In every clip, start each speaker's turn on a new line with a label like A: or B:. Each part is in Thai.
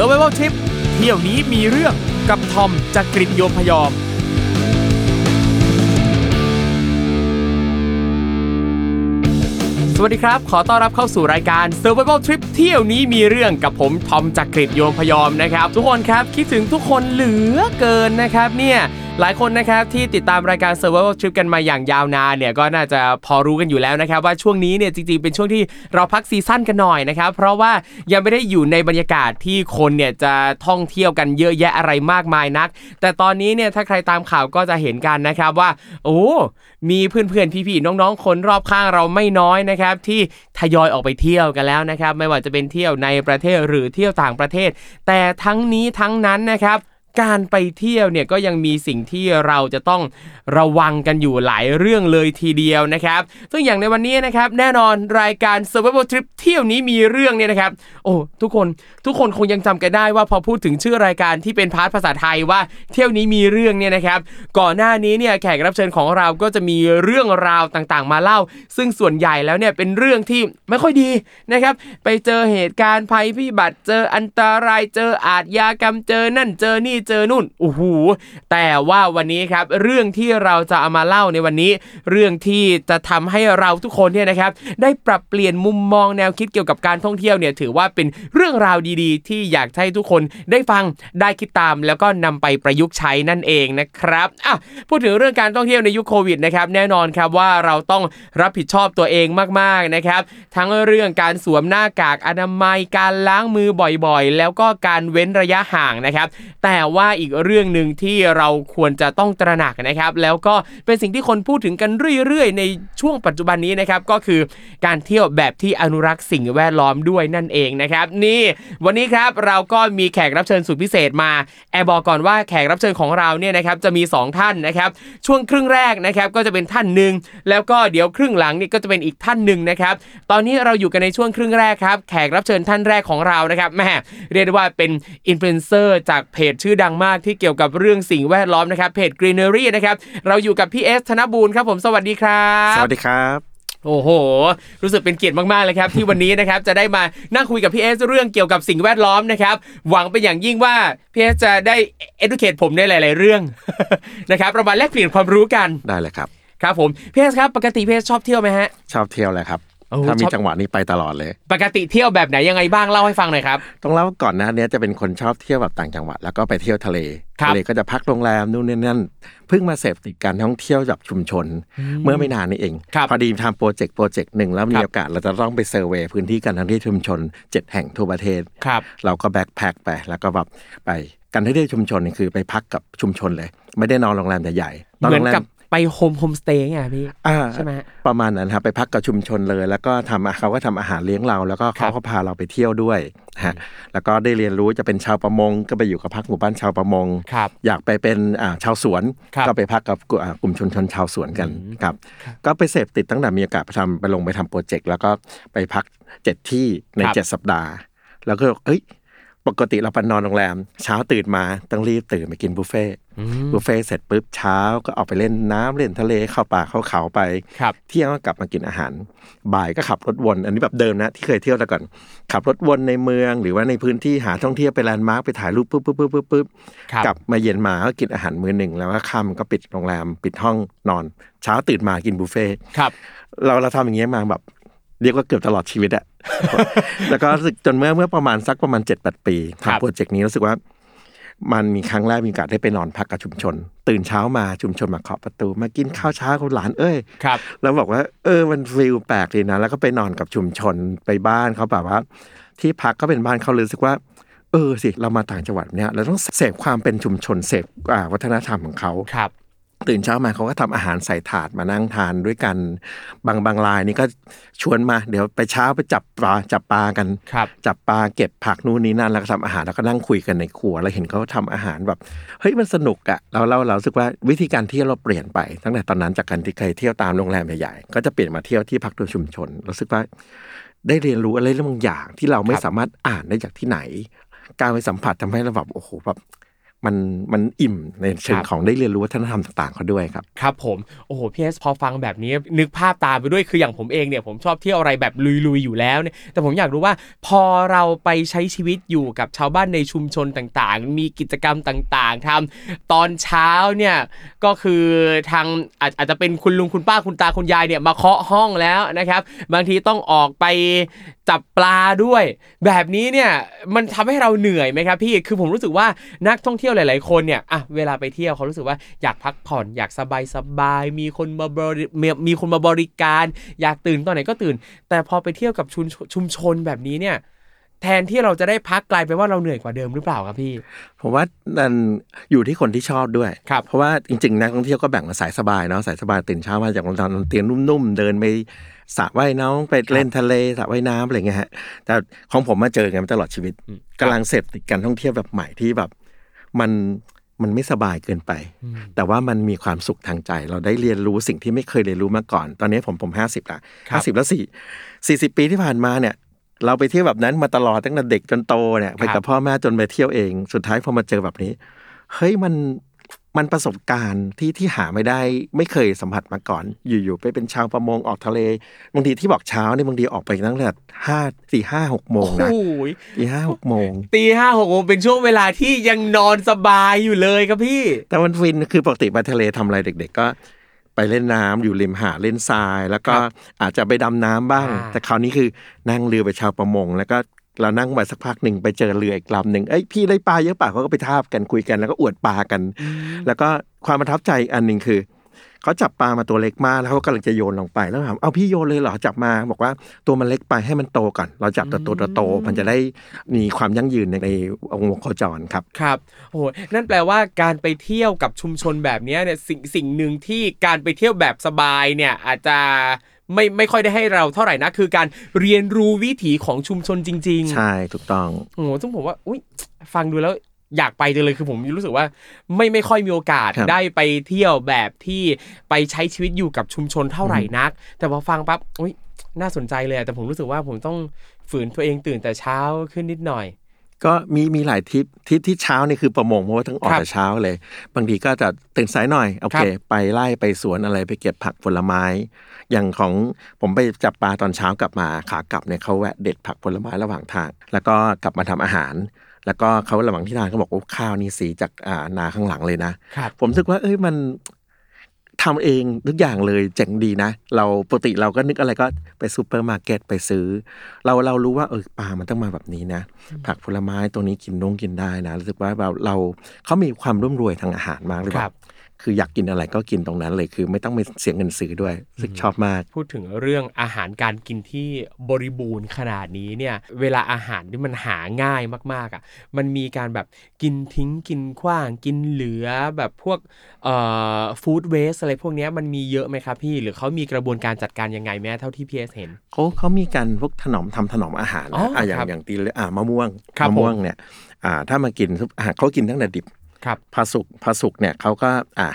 A: Survival Trip เที่ยวนี้มีเรื่องกับทอมจากกริฑโยมพยอม สวัสดีครับ ขอต้อนรับเข้าสู่รายการ Survival Trip เที่ยวนี้มีเรื่องกับผมทอมจากกริฑโยมพยอมนะครับ ทุกคนครับคิดถึงทุกคนเหลือเกินนะครับเนี่ยหลายคนนะครับที่ติดตามรายการ Survival Trip กันมาอย่างยาวนานเนี่ยก็น่าจะพอรู้กันอยู่แล้วนะครับ ว่าช่วงนี้เนี่ยจริงๆ เป็นช่วงที่เราพักซีซั่นกันหน่อยนะครับเพราะว่ายังไม่ได้อยู่ในบรรยากาศที่คนเนี่ยจะท่องเที่ยวกันเยอะแยะอะไรมากมายนัก แต่ตอนนี้เนี่ยถ้าใครตามข่าวก็จะเห็นกันนะครับว่า โอ้มีเพื่อนๆพี่ๆน้องๆคนรอบข้างเราไม่น้อยนะครับที่ทยอยออกไปเที่ยวกันแล้วนะครับ ไม่ว่าจะเป็นเที่ยวในประเทศหรือเที่ยวต่างประเทศ แต่ทั้งนี้ทั้งนั้นนะครับ การไปเที่ยวเนี่ยก็ยังมีสิ่งที่เราจะต้องระวังกันอยู่หลายเรื่องเลยทีเดียวนะครับ ซึ่งอย่างในวันนี้นะครับแน่นอนรายการ Survival Trip เที่ยวนี้มีเรื่องเนี่ยนะครับ โอ้ทุกคนทุกคนคงยังจำกันได้ว่าพอพูดถึงชื่อรายการที่เป็นพาร์ทภาษาไทยว่าเที่ยวนี้มีเรื่องเนี่ยนะครับก่อนหน้านี้เนี่ยแขกรับเชิญของเราก็จะมีเรื่องราวต่างๆ มาเล่า ซึ่งส่วนใหญ่แล้วเนี่ยเป็นเรื่องที่ไม่ค่อยดีนะครับ ไปเจอเหตุการณ์ภัยพิบัติเจออันตรายเจออาทยากรรมเจอนั่นเจอนี่เจอนู่นโอ้โหแต่ว่าวันนี้ครับเรื่องที่เราจะเอามาเล่าในวันนี้ เรื่องที่จะทำให้เราทุกคนเนี่ยนะครับ ได้ปรับเปลี่ยนมุมมองแนวคิดเกี่ยวกับการท่องเที่ยวเนี่ยถือว่าเป็นเรื่องราวดีๆ ที่อยากให้ทุกคนได้ฟังได้คิดตาม แล้วก็นำไปประยุกต์ใช้นั่นเองนะครับอะพูดถึงเรื่องการท่องเที่ยวในยุคโควิดนะครับแน่นอนครับว่าเราต้องรับผิดชอบตัวเองมากๆนะครับ ทั้งเรื่องการสวมหน้ากากอนามัยการล้างมือบ่อยๆ แล้วก็การเว้นระยะห่างนะครับ แต่ว่าอีกเรื่องหนึ่งที่เราควรจะต้องตระหนักนะครับ แล้วก็เป็นสิ่งที่คนพูดถึงกันเรื่อยๆ ในช่วงปัจจุบันนี้นะครับก็คือการเที่ยวแบบที่อนุรักษ์สิ่งแวดล้อมด้วยนั่นเองนะครับ นี่วันนี้ครับเราก็มีแขกรับเชิญสุดพิเศษมาแอบบอกก่อนว่าแขกรับเชิญของเราเนี่ยนะครับจะมี 2 ท่านนะครับช่วงครึ่งแรกนะครับก็จะเป็นท่านหนึ่งแล้วก็เดี๋ยวครึ่งหลังนี่ก็จะเป็นอีกท่านหนึ่งนะครับตอนนี้เราอยู่กันในช่วงครึ่งแรกครับแขกรับเชิญท่านแรกของเรานะครับแหมเรียกได้ว่าเป็นอินฟลูเอนเซอร์จากเพจชื่อดังมากที่เกี่ยวกับเรื่องสิ่งแวดล้อมนะครับเพจ Greenery นะครับเราอยู่กับพี่เอสธนบูรณ์ครับผมสวัสดีครับ
B: สวัสดีครับ
A: โอ้โห รู้สึกเป็นเกียรติมากๆเลยครับ ที่วันนี้นะครับจะได้มานั่งคุยกับพี่เอสเรื่องเกี่ยวกับสิ่งแวดล้อมนะครับ หวังเป็นอย่างยิ่งว่าพี่เอสจะได้ educate ผมในหลาย ๆ เรื่องนะครับเรามาแลกเปลี่ยนความรู้กัน
B: ได้เลยครับ
A: ครับผมพี่เอสครับปกติพี่เอสชอบเที่ยวไหมฮะ
B: ชอบเที่ยวเลยครับ
A: โอ้
B: ถ้ามี
A: ชอบ
B: จังหวะนี้ไปตลอดเลย
A: ปกติเที่ยวแบบไหนยังไงบ้างเล่าให้ฟังหน่อยครับ
B: ต้องเล่าก่อนหนะเนี้ยจะเป็นคนชอบเที่ยวแบบต่างจังหวัดแล้วก็ไปเที่ยวทะเล
A: ครับ
B: ทะเลก็จะพักโรงแรมนู่นนี่นั่นเพิ่งมาเสพติดการท่องเที่ยวแบบชุมชน เมื่อไม่นานนี้เอง
A: ครับ
B: พอดีทำ project project หนึ่งแล้วมี
A: ครับ
B: โอกาสเราจะต้องไป survey พื้นที่การท่องเที่ยวชุมชน 7 แห่งทั่วประเทศ
A: ครับ
B: เราก็ backpack ไปแล้วก็แบบไปการท่องเที่ยวชุมชนนี่คือไปพักกับชุมชนเลย ไม่ได้นอนโรงแรมใหญ่ๆนอน
A: เหมือนโร
B: งแรม
A: กับ ไป home homestay ไงพี่
B: อ่า
A: ใช่ไหมฮะ
B: ประมาณนั้นครับไปพักกับชุมชนเลย แล้วก็ทำเขาก็ทำอาหารเลี้ยงเรา แล้วก็
A: ครั
B: เขาก็พาเราไปเที่ยวด้วยฮะแล้วก็ได้เรียนรู้จะเป็นชาวประมง ก็ไปอยู่กับพักหมู่บ้านชาวประมง
A: ครับ
B: อยากไปเป็นอ่าชาวสวน
A: ครับ
B: ก็ไปพักกับกลุ่มอ่ากลุ่มชนชนชาวสวนกันครับ ก็ไปเสพติดตั้งแต่มีโอกาสไปทำไปลงไปทำ project แล้วก็ไปพักเจ็ดที่ใน
A: ครับ
B: เจ็ดสัปดาห์ แล้วก็เอ้ย ปกติเราไปนอนโรงแรม เช้าตื่นมาต้องรีบตื่นไปกินบุฟเฟ่ต์บุฟเฟ่ต์เสร็จปุ๊บเช้าก็ออกไปเล่นน้ำเล่นทะเลเข้าป่าเข้าเขาไป
A: ครับ
B: เที่ยงก็กลับมากินอาหาร บ่ายก็ขับรถวน อันนี้แบบเดิมนะที่เคยเที่ยวแต่ก่อน ขับรถวนในเมืองหรือว่าในพื้นที่หาท่องเที่ยวไปแลนด์มาร์คไปถ่ายรูปปุ๊บปุ๊บปุ๊บปุ๊บปุ๊บ
A: ครับ
B: กลับมาเย็นมาก็กินอาหารมื้อหนึ่งแล้วก็ค่ำก็ปิดโรงแรมปิดห้องนอน เช้าตื่นมากินบุฟเฟ่ต์
A: ครับ
B: เราเราทำอย่างเงี้ยมาแบบ เรียกว่าเกือบตลอดชีวิตอะแล้วก็รู้สึกจนเมื่อเมื่อประมาณสักประมาณเจ็ดแปดปี
A: ครับ
B: ทำโปรเจกต์นี้รู้สึกว่า มันมีครั้งแรกมีโอกาสได้ไปนอนพักกับชุมชน ตื่นเช้ามาชุมชนมาเคาะประตู มากินข้าวเช้ากับหลานเอ้ย
A: ครับ
B: แล้วบอกว่า เออมันฟีลแปลกดีนะ แล้วก็ไปนอนกับชุมชนไปบ้านเขาแบบว่า ที่พักก็เป็นบ้านเขาเลยรู้สึกว่าเออสิเรามาต่างจังหวัดเนี่ยเราต้องเสพความเป็นชุมชนเสพอ่าวัฒนธรรมของเขา
A: ครับ
B: ตื่นเช้ามาเขาก็ทำอาหารใส่ถาดมานั่งทานด้วยกัน บางบางรายนี่ก็ชวนมา เดี๋ยวไปเช้าไปจับปลาจับปลากัน
A: ครับ
B: จับปลาเก็บผักนู่นนี่นั่นแล้วก็ทำอาหารแล้วก็นั่งคุยกันในครัว แล้วเห็นเขาทำอาหารแบบเฮ้ยมันสนุกอะเราเราเรารู้สึกว่าวิธีการเที่ยวเราเปลี่ยนไปตั้งแต่ตอนนั้นจากการที่เคยเที่ยวตามโรงแรมใหญ่ๆก็จะเปลี่ยนมาเที่ยวที่พักโดยชุมชนรู้สึกว่าได้เรียนรู้อะไรเรื่องบางอย่างที่เราไม่
A: ครับ
B: สามารถอ่านได้จากที่ไหน การไปสัมผัสทำให้เราแบบโอ้โหแบบ มันมันอิ่มในเชิงของได้เรียนรู้วัฒนธรรมต่างๆเขาด้วยครับ
A: ครับผมโอ้โหพี่เอสพอฟังแบบนี้นึกภาพตามไปด้วยคืออย่างผมเองเนี่ยผมชอบเที่ยวอะไรแบบลุยๆอยู่แล้วเนี่ยแต่ผมอยากรู้ว่าพอเราไปใช้ชีวิตอยู่กับชาวบ้านในชุมชนต่างๆ มีกิจกรรมต่างๆทำตอนเช้าเนี่ยก็คือทางอาจอาจจะเป็นคุณลุงคุณป้าคุณตาคุณยายเนี่ยมาเคาะห้องแล้วนะครับ บางทีต้องออกไป จับปลาด้วย แบบนี้เนี่ยมันทำให้เราเหนื่อยไหมครับพี่คือผมรู้สึกว่านักท่องเที่ยวหลายๆคนเนี่ยอะเวลาไปเที่ยวเขารู้สึกว่าอยากพักผ่อนอยากสบายสบายๆมีคนมาบริมีมีคนมาบริการ อยากตื่นตอนไหนก็ตื่น แต่พอไปเที่ยวกับชุมชนชุมชนแบบนี้เนี่ยแทนที่เราจะได้พักกลายเป็นว่าเราเหนื่อยกว่าเดิมหรือเปล่าครับพี่
B: ผมว่านั่นอยู่ที่คนที่ชอบด้วย
A: ครับ
B: เพราะว่าจริงๆนักท่องเที่ยวก็แบ่งมาสายสบายเนาะสายสบายตื่นเช้ามาจากโรงแรมเตียงนุ่มๆเดินไป สระว่ายน้ำไปเล่นทะเลสระว่ายน้ำอะไรเงี้ยฮะแต่ของผมมาเจอกันมาตลอดชีวิตกำลังเสพติดการท่องเที่ยวแบบใหม่ที่แบบ มันมันไม่สบายเกินไป แต่ว่ามันมีความสุขทางใจ เราได้เรียนรู้สิ่งที่ไม่เคยเรียนรู้มาก่อน ตอนนี้ผมผมห้าสิบละ
A: ครั
B: ห้า
A: บ
B: สิบแล้วสี่สี่สิบปีที่ผ่านมาเนี่ย เราไปเที่ยวแบบนั้นมาตลอดตั้งแต่เด็กจนโตเนี่ยไป
A: ครั
B: กับบพ่อแม่จนไปเที่ยวเอง สุดท้ายพอมาเจอแบบนี้ เฮ้ยมัน มันประสบการณ์ที่ที่หาไม่ได้ไม่เคยสัมผัสมาก่อน อยู่ๆไปเป็นชาวประมงออกทะเลบางทีที่บอกเช้าเนี่ยบางทีออกไปตั้งแต่ห้าสี่ห้าหกโมง
A: โอ้
B: นะ
A: โห
B: ตีห้าหกโมง
A: ตีห้าหกโมงเป็นช่วงเวลาที่ยังนอนสบายอยู่เลยครับพี่
B: แต่มันฟินคือปกติไปทะเลทำอะไรเด็ก ๆ ก็ไปเล่นน้ำอยู่ริมหาดเล่นทราย แล้วก็
A: ครับ
B: อาจจะไปดำน้ำบ้าง
A: อ่า
B: แต่คราวนี้คือนั่งเรือไปชาวประมง แล้วก็ เรานั่งไปสักพักหนึ่งไปเจอเรืออีกลำหนึ่งเอ้ยพี่ได้ปลาเยอะป่ะเขาก็ไปทาบกันคุยกันแล้วก็อวดปลากัน แล้วก็ความประทับใจอันหนึ่งคือเขาจับปลามาตัวเล็กมากแล้วเขากำลังจะโยนลงไปแล้วถามเอาพี่โยนเลยเหรอจับมา บอกว่าตัวมันเล็กไปให้มันโตก่อน เราจับตัวตัวโตๆมันจะได้มีความยั่งยืนในในวงโคจรครับ
A: ครับโอ้โหนั่นแปลว่าการไปเที่ยวกับชุมชนแบบเนี้ยเนี่ยสิ่งสิ่งหนึ่งที่การไปเที่ยวแบบสบายเนี่ยอาจจะ ไม่ไม่ค่อยได้ให้เราเท่าไหร่นะคือการเรียนรู้วิถีของชุมชนจริง ๆ
B: ใช่ถูกต้อง
A: โอ้โหซึ่งผมว่าอุ้ยฟังดูแล้วอยากไปจังเลยคือผมรู้สึกว่าไม่ไม่ค่อยมีโอกาส
B: ครับ
A: ได้ไปเที่ยวแบบที่ไปใช้ชีวิตอยู่กับชุมชนเท่าไหร่นัก แต่พอฟังปั๊บอุ้ยน่าสนใจเลยอะแต่ผมรู้สึกว่าผมต้องฝืนตัวเองตื่นแต่เช้าขึ้นนิดหน่อย
B: ก็มีมีหลายทริปทริปที่เช้านี่คือประมงเพราะว่าต้องออก
A: ครับ
B: แต่เช้าเลย บางทีก็จะตื่นสายหน่อยโอเค
A: ครับ
B: ไปไล่ไปสวนอะไรไปเก็บผักผลไม้ อย่างของผมไปจับปลาตอนเช้ากลับมาขากลับเนี่ยเขาแวะเด็ดผักผลไม้ระหว่างทาง แล้วก็กลับมาทำอาหาร แล้วก็เขาระหว่างที่ทานเขาบอกโอ้ข้าวนี่สีจากอ่านาข้างหลังเลยนะ
A: ครับ
B: ผมรู้สึกว่าเอ้ยมัน ทำเองทุกอย่างเลยเจ๋งดีนะ เราปกติเราก็นึกอะไรก็ไปซูเปอร์มาร์เก็ตไปซื้อ เราเรารู้ว่าเออปลามันต้องมาแบบนี้นะ ผักผลไม้ตัวนี้กินน้องกินได้นะรู้สึกว่าเราเราเขามีความร่ำรวยทางอาหารมากเลย
A: ครับ
B: คืออยากกินอะไรก็กินตรงนั้นเลยคือไม่ต้องไปเสียเงินซื้อด้วยรู้สึกชอบมาก
A: พูดถึงเรื่องอาหารการกินที่บริบูรณ์ขนาดนี้เนี่ยเวลาอาหารที่มันหาง่ายมากๆอะมันมีการแบบกินทิ้งกินขว้างกินเหลือแบบพวกเอ่อ food waste อะไรพวกเนี้ยมันมีเยอะไหมครับพี่ หรือเขามีกระบวนการจัดการยังไงแหมเท่าที่พี่เอสเห็น
B: เขาเขามีการพวกถนอมทำถนอมอาหาร
A: อ๋อ
B: นะอะอย่าง
A: ครับ
B: อย่างตีเลยอ่ามะม่วง
A: ครับ
B: มะม่วง
A: ผม
B: เนี่ยอ่าถ้ามากินอ่าเขากินตั้งแต่ดิบ
A: ครับ
B: พอสุกพอสุกเนี่ยเขาก็อะ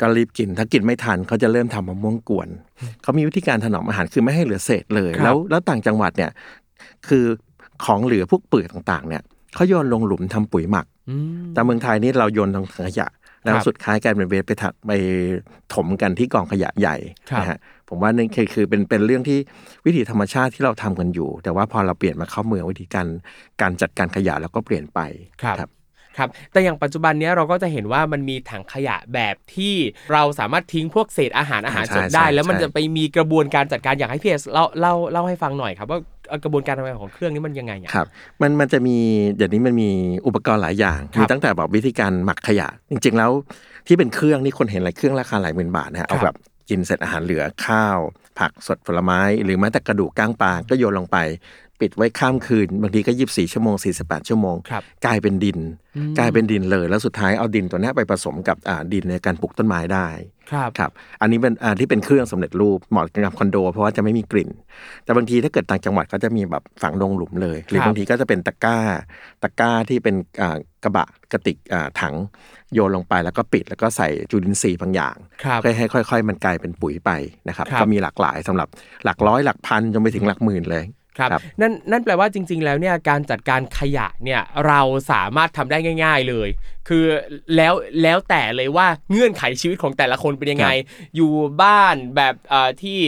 B: ก็รีบกินถ้ากินไม่ทันเขาจะเริ่มทำมะม่วงกวนเขามีวิธีการถนอมอาหารคือไม่ให้เหลือเศษเลย
A: ครับ
B: แล้วแล้วต่างจังหวัดเนี่ยคือของเหลือพวกเปลือกต่างๆ เนี่ยเขาโยนลงหลุมทำปุ๋ยหมัก
A: อืม
B: แต่เมืองไทยนี่เราโยนลงถังขยะ แล้ว
A: ครับ
B: สุดท้ายกลายเป็นเวสไปถักไปถมกันที่กองขยะใหญ่
A: ครับ
B: นะฮะผมว่านั่นคือคือเป็นเป็นเรื่องที่วิถีธรรมชาติที่เราทำกันอยู่ แต่ว่าพอเราเปลี่ยนมาเข้าเมืองวิธีการการจัดการขยะแล้วก็เปลี่ยนไป
A: ครับ
B: ครับ
A: ครับแต่อย่างปัจจุบันเนี้ยเราก็จะเห็นว่ามันมีถังขยะแบบที่เราสามารถทิ้งพวกเศษอาหารอาหาร
B: ใช่
A: สดได้
B: ใช่
A: แล้วมัน
B: ใช่
A: จะไปมีกระบวนการจัดการอยากให้พี่เอสเล่าเล่าเล่าให้ฟังหน่อยครับว่าเอ่อกระบวนการทำงานของเครื่องนี้มันยังไงอะ
B: ครับมันมันจะมีเดี๋ยวนี้มันมีอุปกรณ์หลายอย่าง
A: ครับ
B: มีตั้งแต่แบบวิธีการหมักขยะ จริง ๆ แล้วที่เป็นเครื่องนี่คนเห็นหลายเครื่องราคาหลายหมื่นบาทนะฮะ
A: ครับ
B: เอาแบบกินเสร็จอาหารเหลือข้าว ผักสดผลไม้ หรือแม้แต่กระดูกก้างปลาก็โยนลงไป ปิดไว้ข้ามคืน บางทีก็ยีิบสี่ชั่วโมงสี่สิบแปดชั่วโมง
A: ครับ
B: กลายเป็นดิน
A: อืม
B: กลายเป็นดินเลย แล้วสุดท้ายเอาดินตัวเนี้ยไปผสมกับอ่าดินในการปลูกต้นไม้ได้
A: ครับ
B: ครับ อันนี้เป็นอ่าที่เป็นเครื่องสำเร็จรูปเหมาะกับคอนโด เพราะว่าจะไม่มีกลิ่น แต่บางทีถ้าเกิดต่างจังหวัดก็จะมีแบบฝังลงหลุมเลย หรือ
A: ครับ
B: บางทีก็จะเป็นตะกร้า ตะกร้าที่เป็นอ่ากระบะกระติกอ่าถังโยนลงไปแล้วก็ปิดแล้วก็ใส่จุลินทรีย์บางอย่าง
A: ครับ
B: เพื่อให้ค่อย ๆ มันกลายเป็นปุ๋ยไปนะครับ
A: ครับ
B: ก็มีหลากหลายสำหรับหลักร้อยหลักพันจนไปถึงหลักหมื่นเลย
A: ครับ
B: ครับ
A: นั่นนั่นแปลว่าจริง ๆ แล้วเนี่ยการจัดการขยะเนี่ยเราสามารถทำได้ง่าย ๆเลย คือแล้วแล้วแต่เลยว่าเงื่อนไขชีวิตของแต่ละคนเป็นยังไง อยู่บ้านแบบเอ่อที่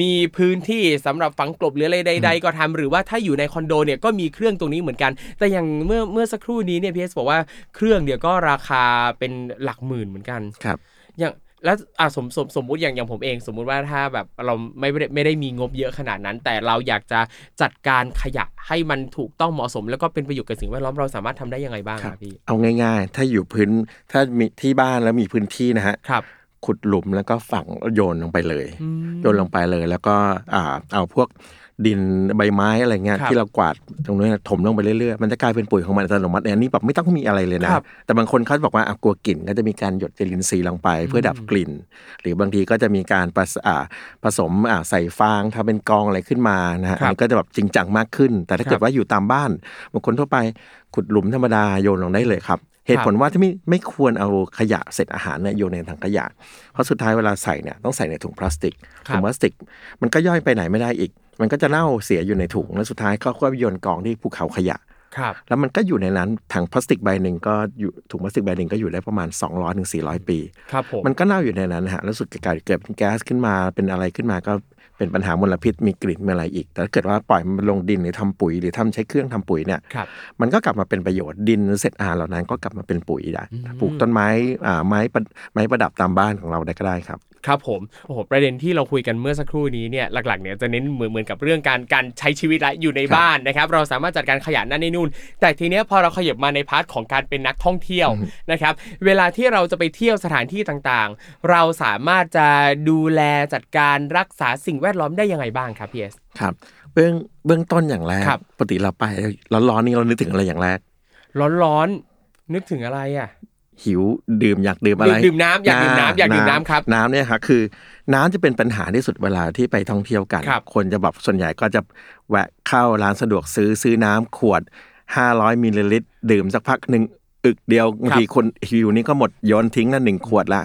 A: มีพื้นที่สำหรับฝังกลบหรืออะไรใด ๆ ก็ทำหรือว่าถ้าอยู่ในคอนโดเนี่ยก็มีเครื่องตรงนี้เหมือนกัน แต่อย่างเมื่อเมื่อสักครู่นี้เนี่ยพีเอสบอกว่าเครื่องเดียวก็ราคาเป็นหลักหมื่นเหมือนกัน
B: ครับ
A: อย่าง แล้วอะสมสมสมมุติอย่างอย่างผมเอง สมมุติว่าถ้าแบบเราไม่ได้ไม่ได้มีงบเยอะขนาดนั้น แต่เราอยากจะจัดการขยะให้มันถูกต้องเหมาะสม แล้วก็เป็นประโยชน์กับสิ่งแวดล้อมเราสามารถทำได้ยังไงบ้าง
B: ค
A: ค
B: รั
A: รับบพี่
B: เอาง่าย ๆ ถ้าอยู่พื้นถ้ามีที่บ้านแล้วมีพื้นที่นะฮะ
A: ครับ
B: ขุดหลุมแล้วก็ฝังโยนลงไปเลย
A: อืม
B: โยนลงไปเลยแล้วก็อ่าเอาพวก ดินใบไม้อะไรเงี้ย
A: ครับ
B: ที่เรากวาดตรงนี้นถมลงไปเรื่อยๆมันจะกลายเป็นปุ๋ยของมันอัตโนมัติอันนี้แบบไม่ต้องมีอะไรเลยนะครับ แต่บางคนเขาบอกว่าอะกลัวกลิ่นก็จะมีการหยดเจลินทรีย์ลงไป เพื่อดับกลิ่น หรือบางทีก็จะมีการผสอ่าผสมอ่าใส่ฟางทำเป็นกองอะไรขึ้นมานะฮะ
A: ครับ
B: อันนี้ก็จะแบบจริงจังมากขึ้น แต่ถ้า
A: ครับ
B: เกิดว่าอยู่ตามบ้านบางคนทั่วไปขุดหลุมธรรมดาโยนลงได้เลยครับ เหตุผลว่าที่ไม่ไม่ควรเอาขยะเศษอาหารเนี่ยโยนในถังขยะ เพราะสุดท้ายเวลาใส่เนี่ยต้องใส่ในถุงพลาสติก
A: ครับ
B: ถุงพลาสติก มันก็ย่อยไปไหนไม่ได้อีก มันก็จะเน่าเสียอยู่ในถุงแล้วสุดท้ายก็ค่อยโยนกองที่ภูเขาขยะ
A: ครับ
B: แล้วมันก็อยู่ในนั้นถังพลาสติกใบหนึ่งก็อยู่ถุงพลาสติกใบหนึ่งก็อยู่ได้ประมาณ 200-400ถึง400ปี
A: ครับผม
B: มันก็เน่าอยู่ในนั้นฮะแล้วสุดเกิดเกิดเป็นแก๊สขึ้นมาเป็นอะไรขึ้นมาก็ เป็นปัญหามลพิษมีกลิ่นมีอะไรอีก แต่ถ้าเกิดว่าปล่อยมันลงดินหรือทำปุ๋ยหรือทำใช้เครื่องทำปุ๋ยเนี่ย
A: ครับ
B: มันก็กลับมาเป็นประโยชน์ดินหรือเศษอาหารเหล่านั้นก็กลับมาเป็นปุ๋ยได้
A: อืม
B: ปลูกต้นไม้อ่าไม้ประไม้ประดับตามบ้านของเราได้ก็ได้ครับ
A: ครับผมโอ้โหประเด็นที่เราคุยกันเมื่อสักครู่นี้เนี่ยหลักๆเนี่ยจะเน้นเหมือนเหมือนกับเรื่องการการใช้ชีวิตและอยู่ในบ้านนะครับ เราสามารถจัดการขยะนั่นนี่นู่น แต่ทีเนี้ยพอเราขยับมาใน part ของการเป็นนักท่องเที่ยวนะครับ เวลาที่เราจะไปเที่ยวสถานที่ต่างๆ เราสามารถจะดูแลจัดการรักษาสิ่งแวดล้อมได้ยังไงบ้างครับพี่เอส
B: ครับเบื้องเบื้องต้นอย่างแรก
A: ครับ
B: ปกติเราไปร้อนๆนี่เรานึกถึงอะไรอย่างแรก
A: ร้อนๆนึกถึงอะไรอะ
B: หิวดื่มอยากดื่มอะไร
A: ดื่มน้ำอยากดื่มน้ำอยากดื่มน้ำครับ
B: น้ำเนี่ยครับคือ น้ำจะเป็นปัญหาที่สุดเวลาที่ไปท่องเที่ยวกัน
A: ครับ
B: คนจะแบบส่วนใหญ่ก็จะแวะเข้าร้านสะดวกซื้อซื้อน้ำขวด 500มิลลิลิตรดื่มสักพักหนึ่งอึกเดียวบางทีคนหิวนี่ก็หมดโยนทิ้งละหนึ่งขวดละ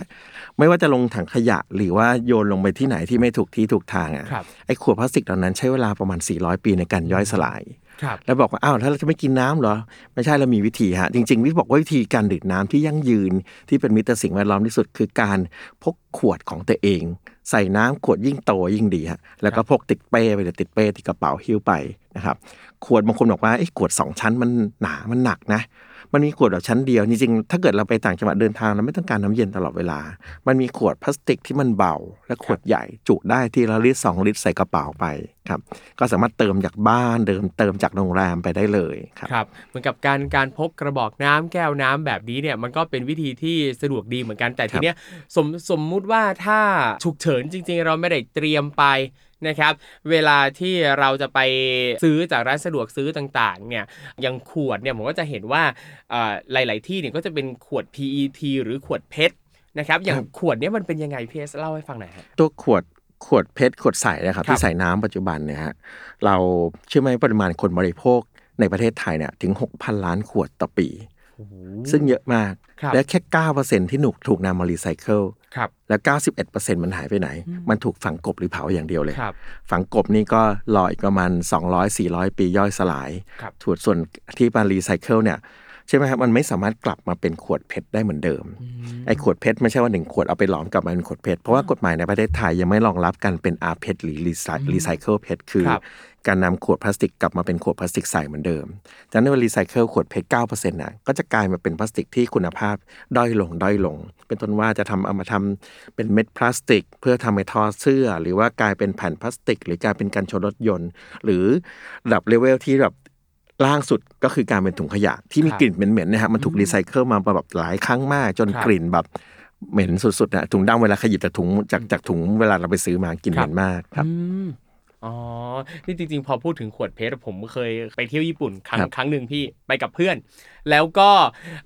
B: ไม่ว่าจะลงถังขยะหรือว่าโยนลงไปที่ไหนที่ไม่ถูกที่ถูกทางอะ
A: ครับ
B: ไอ้ขวดพลาสติกเหล่านั้นใช้เวลาประมาณ 400 ปีในการย่อยสลาย
A: ครับ
B: แล้วบอกว่าอ้าวถ้าเราจะไม่กินน้ำเหรอ ไม่ใช่เรามีวิธีฮะ จริงๆวิทบอกว่าวิธีการดื่มน้ำที่ยั่งยืนที่เป็นมิตรสิ่งแวดล้อมที่สุด คือการพกขวดของตัวเอง ใส่น้ำขวดยิ่งโตยิ่งดีฮะแล้วก็พกติดเป้ไปติดเป้ติดกระเป๋าหิ้วไปนะครับขวดบางคนบอกว่าไอ้ขวดสองชั้นมันหนามันหนักนะ มันมีขวดแบบชั้นเดียว จริงๆ ถ้าเกิดเราไปต่างจังหวัดเดินทางเราไม่ต้องการน้ำเย็นตลอดเวลา มันมีขวดพลาสติกที่มันเบา และขวดใหญ่จุได้ทีละลิตรสองลิตรใส่กระเป๋าไปครับก็สามารถเติมจากบ้านเดิมเติมจากโรงแรมไปได้เลยครับ
A: ครับเหมือนกับการการพกกระบอกน้ำแก้วน้ำแบบนี้เนี่ยมันก็เป็นวิธีที่สะดวกดีเหมือนกันแต่ทีเนี้ยสมสมมุติว่าถ้าฉุกเฉินจริง ๆ เราไม่ได้เตรียมไป นะครับ เวลาที่เราจะไปซื้อจากร้านสะดวกซื้อต่างๆเนี่ยอย่างขวดเนี่ยผมก็จะเห็นว่าเอ่อหลาย ๆ ที่เนี่ยก็จะเป็นขวด PET หรือขวดเพชรนะครับอย่างขวดเนี้ยมันเป็นยังไงพีเอสเล่าให้ฟังหน่อยครับ
B: ตัวขวดขวดเพชรขวดใสนะครับ
A: ครับ
B: ที่ใส่น้ำปัจจุบันเนี่ยฮะเราเชื่อไหมปริมาณคนบริโภคในประเทศไทยเนี่ยถึง 6,000 ล้านขวดต่อปี ซึ่งเยอะมาก
A: ครับ
B: และแค่ 9%ที่หนุกถูกนำมารีไซเคิล
A: ครับ
B: แล้ว 91%มันหายไปไหน มันถูกฝังกลบหรือเผาอย่างเดียวเลย
A: ครับ
B: ฝังกลบนี่ก็รออีกประมาณ 200-400 ปีย่อยสลาย
A: ครับ
B: ถูกส่วนที่มารีไซเคิลเนี่ยใช่ไหมครับมันไม่สามารถกลับมาเป็นขวดเพชรได้เหมือนเดิมไอ้ขวดเพชรไม่ใช่ว่าหนึ่งขวดเอาไปหลอมกลับมาเป็นขวด PET เพราะว่ากฎหมายในประเทศไทยยังไม่รองรับการเป็นอาเพชรหรือรีไซรีไซเคิลเพชรคือ
A: ครับ
B: การนำขวดพลาสติกกลับมาเป็นขวดพลาสติกใสเหมือนเดิมจากนั้นเวลารีไซเคิลขวด PET 9%น่ะก็จะกลายมาเป็นพลาสติกที่คุณภาพด้อยลงด้อยลง เป็นต้นว่าจะทำเอามาทำเป็นเม็ดพลาสติก เพื่อทำให้ทอเสื้อ หรือว่ากลายเป็นแผ่นพลาสติก หรือกลายเป็นกันชนรถยนต์ หรือระดับเลเวลที่แบบล่างสุดก็คือการเป็นถุงขยะที่มี
A: ครับ
B: กลิ่นเหม็นๆนะฮะมันถูกรีไซเคิลมาแบบหลายครั้งมาก จน
A: ครับ
B: กลิ่นแบบเหม็นสุดๆนะถุงดำเวลาขยิบจากถุงจากจากถุงเวลาเราไปซื้อมากลิ่นเหม็นมากครับ
A: อืมอ๋อ นี่จริงๆ พอพูดถึงขวดเพชรผมเคยไปเที่ยวญี่ปุ่นครั้ง
B: ครับ
A: ครั้งหนึ่งพี่ไปกับเพื่อน แล้วก็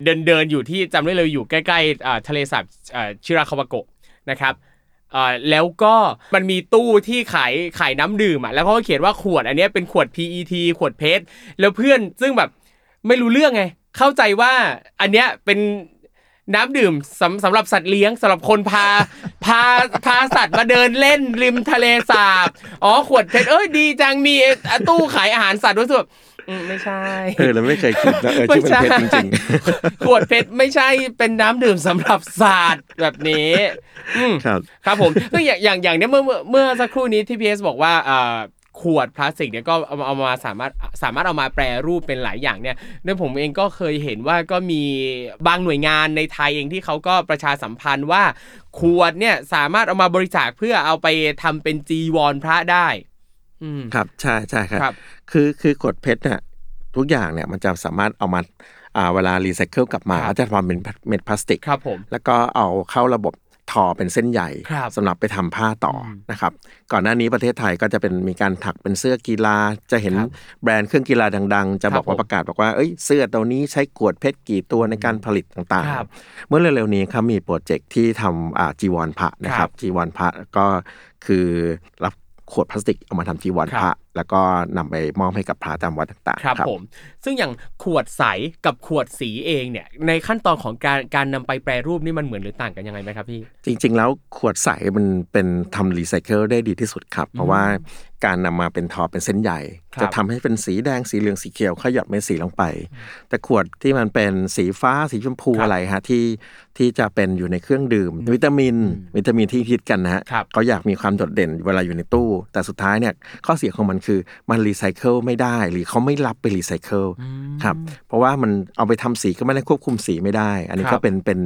A: เดินเดินอยู่ที่จำได้เลยอยู่ใกล้ๆอ่าทะเลสาบอ่าชิราคาวาโกะนะครับอ่าแล้วก็มันมีตู้ที่ขายขายน้ำดื่มอะแล้วเขาก็เขียนว่าขวดอันเนี้ยเป็นขวด PET ขวดเพชรแล้วเพื่อนซึ่งแบบไม่รู้เรื่องไง เข้าใจว่าอันเนี้ยเป็น น้ำดื่มสำสำหรับสัตว์เลี้ยงสำหรับคนพา พาพาสัตว์มาเดินเล่นริมทะเลสาบ อ๋อขวดเพชรเอ้ยดีจังมีอะตู้ขายอาหารสัตว์ด้วยส่วนอืมไม่ใช่
B: เออเราไม่เคยคิดนะเออที่มันเพชรจริง
A: ขวดเพชรไม่ใช่เป็นน้ำดื่มสำหรับสัตว์แบบนี้อืม
B: ๆ ครับ
A: ครับผมก็อย่างอย่างอย่างเนี้ยเมื่อเมื่อเมื่อสักครู่นี้ที่พีเอสบอกว่าอ่า ขวดพลาสติกเนี่ยก็เอามาเอามาสามารถสามารถเอามาแปรรูปเป็นหลายอย่างเนี่ยด้วยผมเองก็เคยเห็นว่าก็มีบางหน่วยงานในไทยเองที่เขาก็ประชาสัมพันธ์ว่า ขวดเนี่ยสามารถเอามาบริจาคเพื่อเอาไปทำเป็นจีวรพระได้อืม
B: ครับใช่ใช่ครับ
A: ครับ
B: คือคือกดเพชรเนี่ยทุกอย่างเนี่ยมันจะสามารถเอามาอ่าเวลารีไซเคิลกลับมา
A: ครับ
B: ก็จะทำเป็นเม็ดพลาสติก
A: ครับผม
B: แล้วก็เอาเข้าระบบ ทอเป็นเส้นใหญ่
A: ครับ
B: สำหรับไปทำผ้าต่ออนะครับ ก่อนหน้านี้ประเทศไทยก็จะเป็นมีการถักเป็นเสื้อกีฬา จะเห็น
A: ครับ
B: แบรนด์เครื่องกีฬาดัง ๆ จะ
A: ครับ
B: บอกว่า
A: ผม
B: ประกาศบอกว่าเอ้ยเสื้อตัวนี้ใช้ขวดเพชรกี่ตัวในการผลิตต่าง
A: ครับ
B: ๆเมื่อเร็วๆนี้ครับมีโปรเจกต์ที่ทำอ่าจีวรพระนะค
A: ครั
B: รั
A: บบ
B: จีวรพระก็คือรับขวดพลาสติกเอามาทำจีวร
A: ครับ
B: พระ แล้วก็นำไปมอบให้กับพระตามวัดต่างๆ
A: ครับผม ซึ่งอย่างขวดใสกับขวดสีเองเนี่ย ในขั้นตอนของการการนำไปแปรรูปนี่มันเหมือนหรือต่างกันยังไงไหมครับพี่
B: จริง ๆ แล้วขวดใสมันเป็นทำรีไซเคิลได้ดีที่สุดครับ เพราะว่าการนำมาเป็นทอเป็นเส้นใหญ่
A: ครับ
B: จะทำให้เป็นสีแดงสีเหลืองสีเขียวขยับเม็ดสีลงไป แต่ขวดที่มันเป็นสีฟ้าสีชมพู
A: ครับ
B: อะไรฮะที่ที่จะเป็นอยู่ในเครื่องดื่ม วิตามิน วิตามินที่ฮิตกันนะฮะ
A: ครับ
B: เขาอยากมีความโดดเด่นเวลาอยู่ในตู้ แต่สุดท้ายเนี่ยข้อเสียของมันคือมันรีไซเคิลไม่ได้หรือเขาไม่รับไปรีไซเคิลครับเพราะว่ามันเอาไปทำสีก็ไม่ได้ควบคุมสีไม่ได้ อันนี้ก็
A: ครับ
B: เป็นเป็น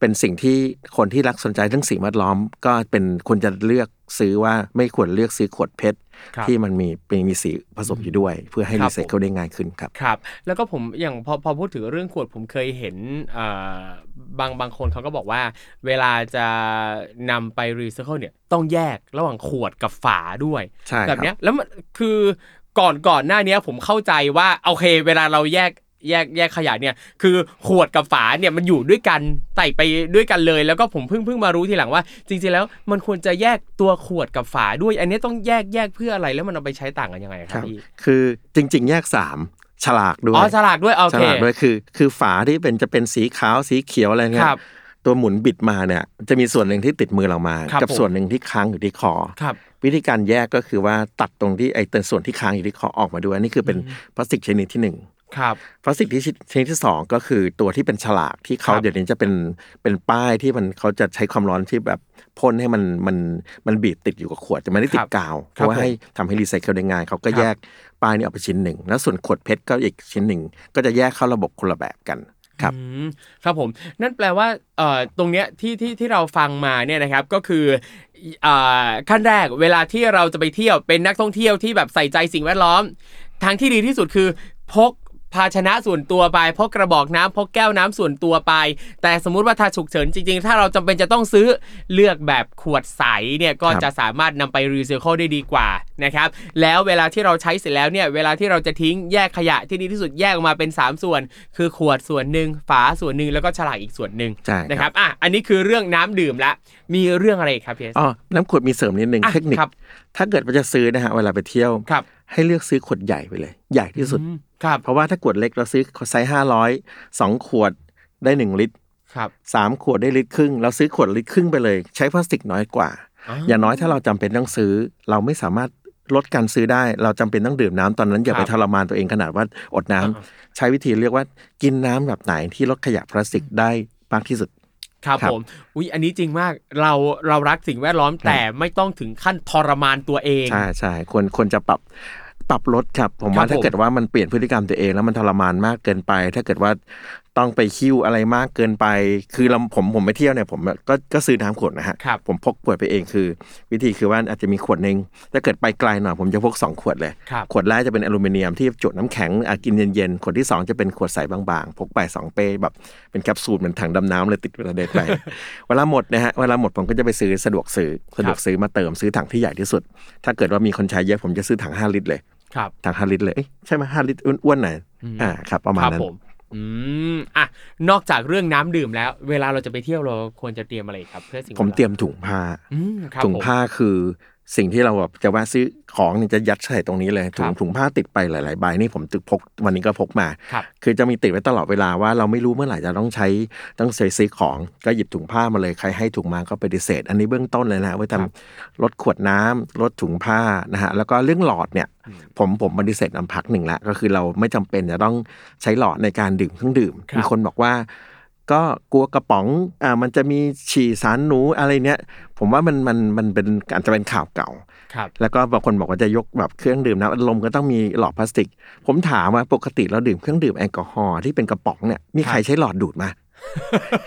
B: เป็นสิ่งที่คนที่รักสนใจเรื่องสิ่งแวดล้อม ก็เป็นควรจะเลือกซื้อว่าไม่ควรเลือกซื้อขวด PET
A: ครับ
B: ที่มันมีเป็นมีสีผสมอยู่ด้วย เพื่อให้
A: ครับ
B: รีไซเคิลได้ง่ายขึ้นครับ
A: ครับ แล้วก็ผมอย่างพอพอพูดถึงเรื่องขวดผมเคยเห็นเอ่อบางบางคนเขาก็บอกว่า เวลาจะนำไปรีไซเคิลเนี่ยต้องแยกระหว่างขวดกับฝาด้วย
B: ใช่ครับ
A: แบบเนี้ยแล้วมันคือก่อนก่อนหน้าเนี้ยผมเข้าใจว่าโอเค เวลาเราแยก แยกแยกขยะเนี่ย คือขวดกับฝาเนี่ยมันอยู่ด้วยกันไต่ไปด้วยกันเลย แล้วก็ผมเพิ่งเพิ่งมารู้ทีหลังว่า จริงๆแล้วมันควรจะแยกตัวขวดกับฝาด้วย อันนี้ต้องแยกแยกเพื่ออะไรแล้วมันเอาไปใช้ต่างกันยังไงค
B: ค
A: รั
B: รั
A: บบพี่
B: คือจริง ๆ แยกสามฉลากด้วย
A: อ๋อฉลากด้วยโอ
B: ฉ
A: เค
B: ลากด้วยคือ คือฝาที่เป็นจะเป็นสีขาวสีเขียวอะไรเงี้
A: ค
B: ย
A: รับ
B: ตัวหมุนบิดมาเนี่ยจะมีส่วนหนึ่งที่ติดมือเรามา
A: ครับ
B: กับ
A: ผม
B: ส่วนหนึ่งที่ค้างอยู่ที่คอ
A: ครับ
B: วิธีการแยกก็คือว่าตัดตรงที่ไอ้ตัวส่วนที่ค้างอยู่ที่คอออกมาด้วยอันนี่คือเป็นพลาสติกชนิดที่หนึ่ง
A: ครับ
B: พลาสติกที่ชนิดที่สองก็คือตัวที่เป็นฉลากที่เขา
A: ครับ
B: เดี๋ยวนี้จะเป็นเป็นป้ายที่มันเขาจะใช้ความร้อนที่แบบพ่นให้มันมันมันบีบติดอยู่กับขวดจะไม่ได้ติ
A: ครั
B: ด
A: บ
B: กาวเพ
A: ครับ
B: ราะว่า
A: ผม
B: ให้ทำให้รีไซเคิลได้ง่ายเขาก็
A: ครับ
B: แยกป้ายนี้ออกไปชิ้นหนึ่ง แล้วส่วนขวดเพชรก็อีกชิ้นหนึ่ง ก็จะแยกเข้าระบบคนละแบบกันครับ
A: อืมครับผมนั่นแปลว่าเอ่อตรงเนี้ยที่ที่ที่เราฟังมาเนี่ยนะครับก็คืออ่าขั้นแรกเวลาที่เราจะไปเที่ยวเป็นนักท่องเที่ยวที่แบบใส่ใจสิ่งแวดล้อม ทางที่ดีที่สุดคือพก ภาชนะส่วนตัวไปพกกระบอกน้ำพกแก้วน้ำส่วนตัวไป แต่สมมุติว่าถ้าฉุกเฉินจริงๆ ถ้าเราจำเป็นจะต้องซื้อเลือกแบบขวดใสเนี่ยก็
B: ครับ
A: จะสามารถนำไปรีไซเคิลได้ดีกว่านะครับแล้วเวลาที่เราใช้เสร็จแล้วเนี่ยเวลาที่เราจะทิ้งแยกขยะที่ดีที่สุดแยกออกมาเป็น 3 ส่วน คือขวดส่วนหนึ่งฝาส่วนหนึ่งแล้วก็ฉลากอีกส่วนหนึ่ง
B: ใช่ครับ
A: นะครับอะอันนี้คือเรื่องน้ำดื่มละมีเรื่องอะไรอีกครับพี่เอส
B: อ๋อน้ำขวดมีเสริมนิดนึง
A: อะ
B: เทคนิค
A: ครับ
B: ถ้าเกิดว่าจะซื้อนะฮะเวลาไปเที่ยว
A: ครับ
B: ให้เลือกซื้อขวดใหญ่ไปเลย ใหญ่ที่สุด
A: อืมครับ
B: เพราะว่าถ้าขวดเล็กเราซื้อไซส์ห้าร้อยสองขวดได้หนึ่งลิตร
A: ครับ
B: สามขวดได้ลิตรครึ่ง เราซื้อขวดลิตรครึ่งไปเลย ใช้พลาสติกน้อยกว่า อย่างน้อยถ้าเราจำเป็นต้องซื้อ เราไม่สามารถลดการซื้อได้ เราจำเป็นต้องดื่มน้ำตอนนั้นอย่าไป
A: ครับ
B: ทรมานตัวเองขนาดว่าอดน้ำใช้วิธีเรียกว่ากินน้ำแบบไหนที่ลดขยะพลาสติกได้มากที่สุด
A: ครับ
B: ครับ
A: ผมอุ้ยอันนี้จริงมากเราเรารักสิ่งแวดล้อมแต่ไม่ต้องถึงขั้นทรมานตัวเอง
B: ใช่ใช่ควรควรจะปรับปรับลดครับ ผมว่า
A: ครับ
B: ถ้า
A: ผม
B: เกิดว่ามันเปลี่ยนพฤติกรรมตัวเองแล้วมันทรมานมากเกินไป ถ้าเกิดว่าต้องไปคิ้วอะไรมากเกินไป คือเราผมผมไปเที่ยวเนี่ยผมก็ก็ซื้อน้ำขวดนะฮะ
A: ครับ
B: ผมพกขวดไปเองคือ วิธีคือว่าอาจจะมีขวดหนึ่งถ้าเกิดไปไกลหน่อยผมจะพกสองขวดเลย
A: ครับ
B: ขวดแรกจะเป็นอลูมิเนียมที่จุน้ำแข็งอะกินเย็นๆ ขวดที่สองจะเป็นขวดใสบางๆ พกไปสองเป้แบบเป็นแคปซูลเหมือนถังดำน้ำเลยติดเวลาเดินไป เวลาหมดนะฮะเวลาหมดผมก็จะไปซื้อสะดวกซื้อสะดวกซื้อมาเติมซื้อถังที่ใหญ่ที่สุด ถ้าเกิดว่ามีคนใช้เยอะผมจะซื้อถัง5ลิตรเลย
A: ครับ
B: ถัง5ลิตรเลยเอ้ยใช่ไหมห้าลิตรอ้วนๆหน่อยอ่าครับประมาณ
A: ครับ
B: นั้น
A: ผม อืมอะนอกจากเรื่องน้ำดื่มแล้ว เวลาเราจะไปเที่ยวเราควรจะเตรียมอะไรครับ เพื่อสิ่ง
B: ผม
A: แวดล้อ
B: เตรียมถุงผ้า
A: อืมครับ
B: ถุง
A: ผม
B: ผ้าคือ สิ่งที่เราแบบจะแวะซื้อของเนี่ยจะยัดใส่ตรงนี้เลยถุ
A: ค
B: ง
A: รับ
B: ถุงผ้าติดไปหลาย ๆ ใบนี่ผมตึกพกวันนี้ก็พกมา
A: ครับ
B: คือจะมีติดไว้ตลอดเวลาว่าเราไม่รู้เมื่อไหร่จะต้องใช้ต้องซื้อซื้อของก็หยิบถุงผ้ามาเลยใครให้ถุงมาก็ปฏิเสธ อันนี้เบื้องต้นเลยนะไว้ทำลดขวดน้ำลดถุงผ้านะฮะแล้วก็เรื่องหลอดเนี่ยผมผมปฏิเสธน้ำพักหนึ่งละก็คือเราไม่จำเป็นจะต้องใช้หลอดในการดื่มเครื่องดื่ม
A: ครับ
B: มีคนบอกว่า ก็กลัวกระป๋องอ่ามันจะมีฉี่สารหนูอะไรเนี้ยผมว่ามันมันมันเป็นอาจจะเป็นข่าวเก่า
A: ครับ
B: แล้วก็บางคนบอกว่าจะยกแบบเครื่องดื่มน้ำอัดลมก็ต้องมีหลอดพลาสติก ผมถามว่าปกติเราดื่มเครื่องดื่มแอลกอฮอล์ที่เป็นกระป๋องเนี่ยมีใครใช้หลอดดูดมา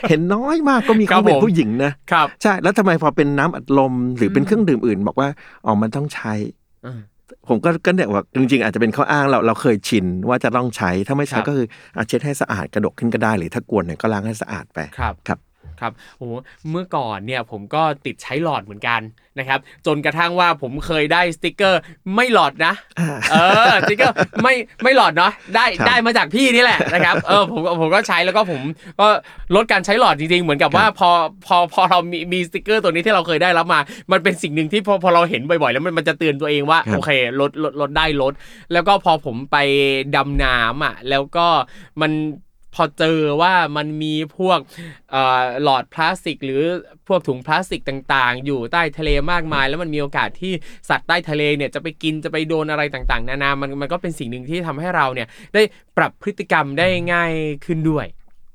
B: เห็นน้อยมากก็มี
A: ครับ
B: เขาเป็น
A: ผม
B: ผู้หญิงนะครับใช่แล้วทำไมพอเป็นน้ำอัดลมหรือเป็นเครื่องดื่มอื่น บอกว่าอ๋อมันต้องใช้
A: อืม
B: ผมก็ก็เนี่ยว่าจริงๆ อาจจะเป็นข้ออ้างเราเราเคยชินว่าจะต้องใช้ถ้าไม่ใช้
A: ครับ
B: ก็คืออาเช็ดให้สะอาดกระดกขึ้นก็ได้หรือถ้ากวนเนี่ยก็ล้างให้สะอาดไป
A: ครับ
B: ครับ
A: ครับโอ้โหเมื่อก่อนเนี่ยผมก็ติดใช้หลอดเหมือนกันนะครับ จนกระทั่งว่าผมเคยได้สติกเกอร์ไม่หลอดนะเออสติกเกอร์ไม่ไม่หลอดเนาะได้
B: ครับ
A: ได้มาจากพี่นี่แหละนะครับเออผมก็ผมก็ใช้แล้วก็ผมก็ลดการใช้หลอดจริงๆ เหมือนกับว่าพอพอพอเรามีมีสติกเกอร์ตัวนี้ที่เราเคยได้รับมา มันเป็นสิ่งหนึ่งที่พอพอเราเห็นบ่อยๆ แล้วมันมันจะเตือนตัวเองว่า
B: ครับ
A: โอเคลดลดลดได้ลด แล้วก็พอผมไปดำน้ำอะแล้วก็มัน พอเจอว่ามันมีพวกหลอดพลาสติก หรือพวกถุงพลาสติกต่างๆ อยู่ใต้ทะเลมากมาย แล้วมันมีโอกาสที่สัตว์ใต้ทะเลเนี่ยจะไปกินจะไปโดนอะไรต่างๆ นานามันมันก็เป็นสิ่งหนึ่งที่ทำให้เราเนี่ยได้ปรับพฤติกรรมได้ง่ายขึ้นด้วย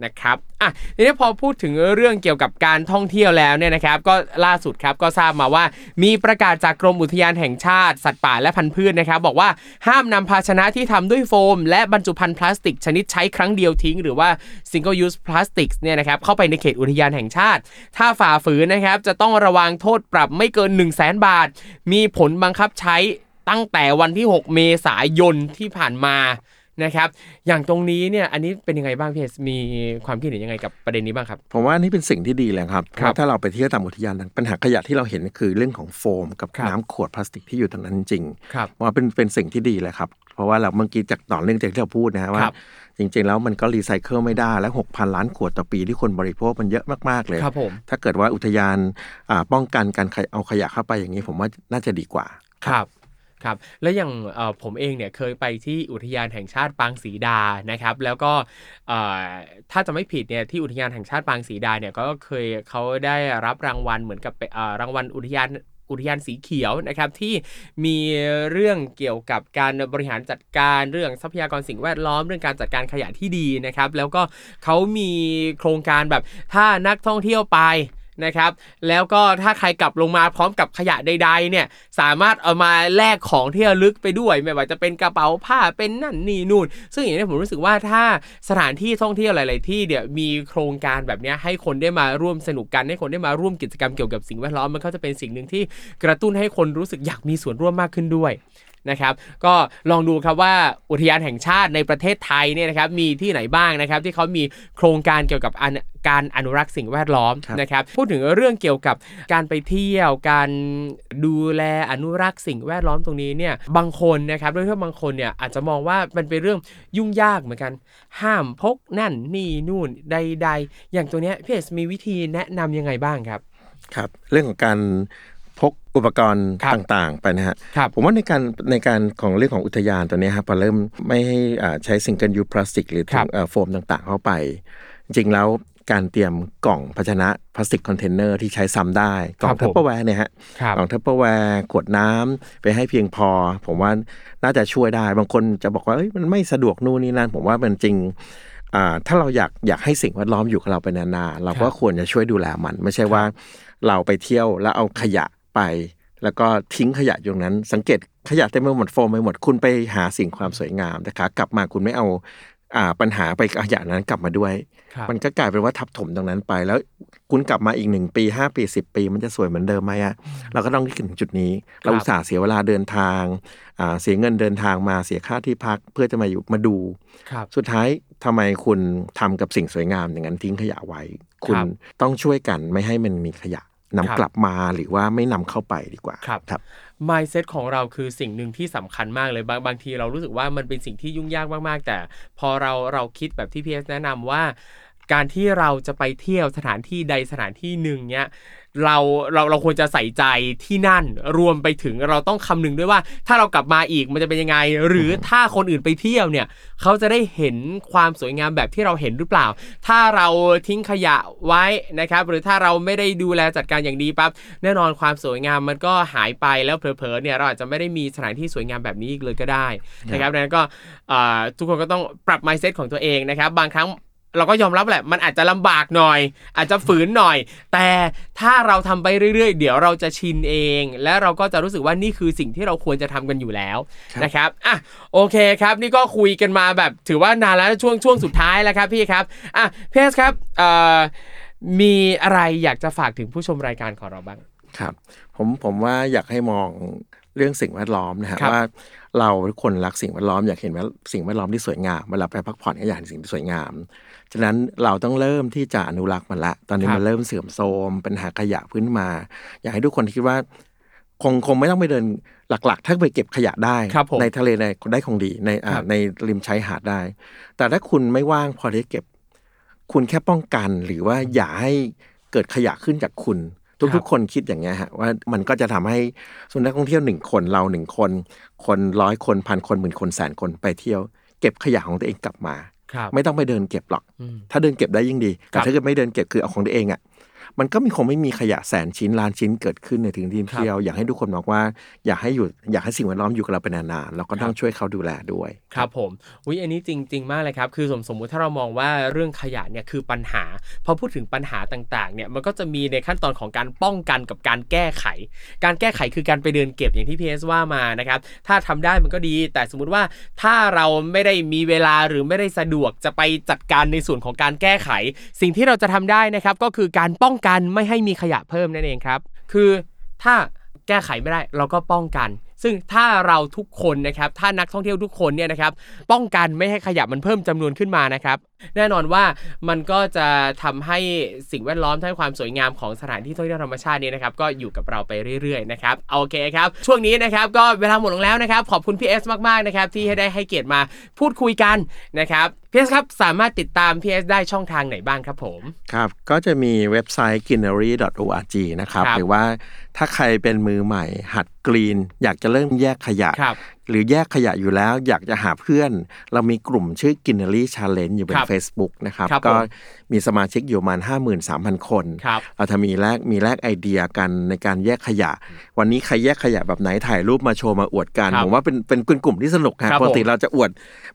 A: นะครับอะทีนี้พอพูดถึงเรื่องเกี่ยวกับการท่องเที่ยวแล้วเนี่ยนะครับ ก็ล่าสุดครับก็ทราบมาว่า มีประกาศจากกรมอุทยานแห่งชาติ สัตว์ป่าและพันธุ์พืชนะครับ บอกว่าห้ามนำภาชนะที่ทำด้วยโฟม และบรรจุภัณฑ์พลาสติก ชนิดใช้ครั้งเดียวทิ้ง หรือว่า single use plastics เนี่ยนะครับเข้าไปในเขตอุทยานแห่งชาติ ถ้าฝ่าฝืนนะครับจะต้องระวังโทษปรับไม่เกิน 1 0 0 0 0แสนบาท มีผลบังคับใช้ตั้งแต่วันที่ 6 เมษายนที่ผ่านมา นะครับ อย่างตรงนี้เนี่ยอันนี้เป็นยังไงบ้างพี่เอสมีความคิดเห็นยังไงกับประเด็นนี้บ้างครับ
B: ผมว่านี่เป็นสิ่งที่ดีเลยครับเพ
A: ครับ
B: ราะถ้าเราไปเที่ยวตามอุทยานนั้นปัญหาขยะที่เราเห็นคือเรื่องของโฟม กับ
A: ครับ
B: น้ำขวดพลาสติกที่อยู่ตรงนั้นจริง
A: ครับ
B: ว่าเป็นเป็นสิ่งที่ดีเลยครับเพราะว่าเราเมื่อกี้จากต่อเรื่องจากที่เราพูดนะฮะว่า
A: ครับ
B: จริงๆ แล้วมันก็รีไซเคิลไม่ได้และ6,000 ล้านขวดต่อปีที่คนบริโภคมันเยอะมาก ๆ เลย
A: ครับผม
B: ถ้าเกิดว่าอุทยานอ่าป้องกันการเอาขยะเข้าไปอย่างนี้ผมว่าน่าจะดีกว่า
A: ครับ ครับแล้วอย่างผมเองเนี่ยเคยไปที่อุทยานแห่งชาติปางศรีดานะครับ แล้วก็ถ้าจะไม่ผิดเนี่ยที่อุทยานแห่งชาติปางศรีดาเนี่ยก็เคยเขาได้รับรางวัลเหมือนกับรางวัลอุทยานอุทยานสีเขียวนะครับที่มีเรื่องเกี่ยวกับการบริหารจัดการเรื่องทรัพยากรสิ่งแวดล้อมเรื่องการจัดการขยะที่ดีนะครับ แล้วก็เขามีโครงการแบบถ้านักท่องเที่ยวไป นะครับแล้วก็ถ้าใครกลับลงมาพร้อมกับขยะใดๆเนี่ยสามารถเอามาแลกของที่ระลึกไปด้วย ไม่ว่าจะเป็นกระเป๋าผ้าเป็นนั่นนี่นู่น ซึ่งอย่างนี้ผมรู้สึกว่าถ้าสถานที่ท่องเที่ยวหลาย ๆ ที่เนี่ยวมีโครงการแบบนี้ให้คนได้มาร่วมสนุกกันให้คนได้มาร่วมกิจกรรมเกี่ยวกับสิ่งแวดล้อมมันก็จะเป็นสิ่งหนึ่งที่กระตุ้นให้คนรู้สึกอยากมีส่วนร่วมมากขึ้นด้วย นะครับ ก็ลองดูครับว่าอุทยานแห่งชาติในประเทศไทยเนี่ยนะครับมีที่ไหนบ้างนะครับที่เขามีโครงการเกี่ยวกับอันการอนุรักษ์สิ่งแวดล้อม
B: ครับ
A: นะครับ พูดถึงเรื่องเกี่ยวกับการไปเที่ยว การดูแลอนุรักษ์สิ่งแวดล้อมตรงนี้เนี่ยบางคนนะครับโดยเฉพาะบางคนเนี่ยอาจจะมองว่ามันเป็นเรื่องยุ่งยากเหมือนกัน ห้ามพกนั่นนี่นู่นใด ๆ อย่างตัวเนี้ยพี่เอสมีวิธีแนะนำยังไงบ้างครับ
B: ครับ เรื่องของการพก อุปกรณ์
A: ครับ
B: ต่างๆ ไปนะฮะ
A: ครับ
B: ผมว่าในการในการของเรื่องของอุทยานตัวเนี้ยครับพอเริ่มไม่ให้อ่าใช้ single-use plastic หรือ
A: ครับ
B: ถุงเอ่อโฟมต่างๆ เข้าไป จริงๆแล้วการเตรียมกล่องภาชนะพลาสติกคอนเทนเนอร์ที่ใช้ซ้ำได้ กล่อง
A: ครั
B: ง
A: บผม
B: ทัพเปอร์แวร์เนี่ยฮะ
A: ครับ
B: กล่อง Tupperware ขวดน้ำไปให้เพียงพอ ผมว่าน่าจะช่วยได้ บางคนจะบอกว่าเอ้ยมันไม่สะดวกนู่นนี่นั่นผมว่ามันจริงอ่าถ้าเราอยากอยากให้สิ่งแวดล้อมอยู่กับเราไปนานๆเราก็ควรจะช่วยดูแลมัน ไม่ใช่ว่าเราไปเที่ยวแล้วเอาขยะ ไป แล้วก็ทิ้งขยะอยู่ตรงนั้น สังเกตขยะเต็มไปหมดโฟมไปหมดคุณไปหาสิ่งความสวยงามนะคะ กลับมาคุณไม่เอาอ่าปัญหาไปขยะนั้นกลับมาด้วย
A: ครับ
B: มันก็กลายเป็นว่าทับถมตรงนั้นไป แล้วคุณกลับมาอีกหนึ่งปีห้าปีสิบปี มันจะสวยเหมือนเดิมไหมอะเราก็ต้องคิดถึงจุดนี้ เราอุตส่าห์เสียเวลาเดินทางอ่าเสียเงินเดินทางมาเสียค่าที่พักเพื่อจะมาอยู่มาดู
A: ครับ
B: สุดท้ายทำไมคุณทำกับสิ่งสวยงามอย่างนั้นทิ้งขยะไว้ คุณ
A: ครับ
B: ต้องช่วยกันไม่ให้มันมีขยะ นำ
A: ครับ
B: กลับมาหรือว่าไม่นำเข้าไปดีกว่า
A: ครับ
B: ครับ
A: mindset ของเราคือสิ่งหนึ่งที่สำคัญมากเลยบางบางทีเรารู้สึกว่ามันเป็นสิ่งที่ยุ่งยากมากๆ แต่ พอเราเราคิดแบบที่พีเอสแนะนำว่า การที่เราจะไปเที่ยวสถานที่ใดสถานที่หนึ่งเนี้ยเราเราเราควรจะใส่ใจที่นั่นรวมไปถึงเราต้องคำนึงด้วยว่า ถ้าเรากลับมาอีกมันจะเป็นยังไง หรือถ้าคนอื่นไปเที่ยวเนี่ย เขาจะได้เห็นความสวยงามแบบที่เราเห็นหรือเปล่า ถ้าเราทิ้งขยะไว้นะครับ หรือถ้าเราไม่ได้ดูแลจัดการอย่างดีปั๊บแน่นอนความสวยงามมันก็หายไปแล้วเผลอๆเนี่ยเราอาจจะไม่ได้มีสถานที่สวยงามแบบนี้อีกเลยก็ได้นะครับดังนั้นก็อ่าทุกคนก็ต้องปรับ mindset ของตัวเองนะครับ บางครั้ง เราก็ยอมรับแหละ มันอาจจะลำบากหน่อย อาจจะฝืนหน่อย แต่ถ้าเราทำไปเรื่อยๆ เดี๋ยวเราจะชินเอง และเราก็จะรู้สึกว่านี่คือสิ่งที่เราควรจะทำกันอยู่แล้ว
B: ครับ
A: นะครับอะโอเคครับ นี่ก็คุยกันมาแบบ ถือว่านานแล้วช่วงช่วงสุดท้ายแล้วครับพี่ครับอะพี่เอสครับเอ่อมีอะไรอยากจะฝากถึงผู้ชมรายการของเราบ้าง
B: ครับ ผมผมว่าอยากให้มองเรื่องสิ่งแวดล้อมนะฮะ
A: ครับ
B: ว่าเราทุกคนรักสิ่งแวดล้อมอยากเห็นว่าสิ่งแวดล้อมที่สวยงามเวลาไปพักผ่อนก็อยากเห็นสิ่งที่สวยงาม ฉะนั้นเราต้องเริ่มที่จะอนุรักษ์มันละ ตอนนี้
A: ครับ
B: มันเริ่มเสื่อมโทรมปัญหาขยะพื้นมา อยากให้ทุกคนคิดว่า คงคงไม่ต้องไปเดินหลัก ๆ ถ้าไปเก็บขยะได้
A: ครับผม
B: ในทะเลในได้คงดีในอ่า
A: ครับ
B: ในริมชายหาดได้ แต่ถ้าคุณไม่ว่างพอที่จะเก็บ คุณแค่ป้องกันหรือว่าอย่าให้เกิดขยะขึ้นจากคุณทุกๆ คนคิดอย่างเงี้ยฮะว่ามันก็จะทำให้ส่วนนักท่องเที่ยวหนึ่งคนเราหนึ่งคน คนร้อยคนพันคนหมื่นคนแสนคนไปเที่ยว เก็บขยะของตัวเองกลับมา
A: ครับ
B: ไม่ต้องไปเดินเก็บหรอก
A: อืม
B: ถ้าเดินเก็บได้ยิ่งดี
A: ครั
B: แต่
A: บ
B: ถ้าเกิดไม่เดินเก็บคือเอาของตัวเองอะ มันก็มีคงไม่มีขยะแสนชิ้นล้านชิ้นเกิดขึ้นในถึงที่เที่ยวอยากให้ทุกคนบอกว่าอยากให้อยู่อยากให้สิ่งแวดล้อมอยู่กับเราเป็นนานๆแล้วก็ต้องช่วยเขาดูแลด้วย
A: ครับผมอุ้ยอันนี้จริง ๆ มากเลยครับคือสมสมมุติถ้าเรามองว่าเรื่องขยะเนี่ยคือปัญหาพอพูดถึงปัญหาต่างๆเนี่ยมันก็จะมีในขั้นตอนของการป้องกันกับการแก้ไข การแก้ไขคือการไปเดินเก็บอย่างที่พีเอสว่ามานะครับถ้าทำได้มันก็ดี แต่สมมุติว่าถ้าเราไม่ได้มีเวลาหรือไม่ได้สะดวกจะไปจัดการในส่วนของการแก้ไข สิ่งที่เราจะทำได้นะครับก็คือการป้องกันไม่ให้มีขยะเพิ่มนั่นเองครับ คือถ้าแก้ไขไม่ได้เราก็ป้องกัน ซึ่งถ้าเราทุกคนนะครับ ถ้านักท่องเที่ยวทุกคนเนี่ยนะครับ ป้องกันไม่ให้ขยะมันเพิ่มจำนวนขึ้นมานะครับแน่นอนว่ามันก็จะทำให้สิ่งแวดล้อมทั้งความสวยงามของสถานที่ท่องเที่ยวธรรมชาตินี้นะครับก็อยู่กับเราไปเรื่อยๆนะครับโอเคครับช่วงนี้นะครับก็เวลาหมดลงแล้วนะครับขอบคุณพี่เอสมากๆนะครับที่ให้ได้ให้เกียรติมาพูดคุยกันนะครับพี่เอสครับสามารถติดตามพี่เอสได้ช่องทางไหนบ้างครับผม
B: ครับก็จะมีเว็บไซต์ greenery.org นะครับ
A: ครับ
B: หรือว่าถ้าใครเป็นมือใหม่หัดกรีน อยากจะเริ่มแยกขยะ
A: ครับ
B: หรือแยกขยะอยู่แล้วอยากจะหาเพื่อน เรามีกลุ่มชื่อ Greenery Challenge อยู่บ
A: คนรับ
B: Facebook นะครับ
A: ครับ
B: ก็
A: ผ ม
B: มีสมาชิกอยู่ประมาณ 53,000 คน
A: ครับ
B: เราจะมีแลกมีแลกไอเดียกันในการแยกขยะ วันนี้ใครแยกขยะแบบไหนถ่ายรูปมาโชว์มาอวดกัน
A: ครับ
B: ผมว่าเป็นเป็นเป็นกลุ่มที่สนุก
A: ครั
B: ฮะ
A: บ
B: ปกติ
A: ผม
B: เราจะอวด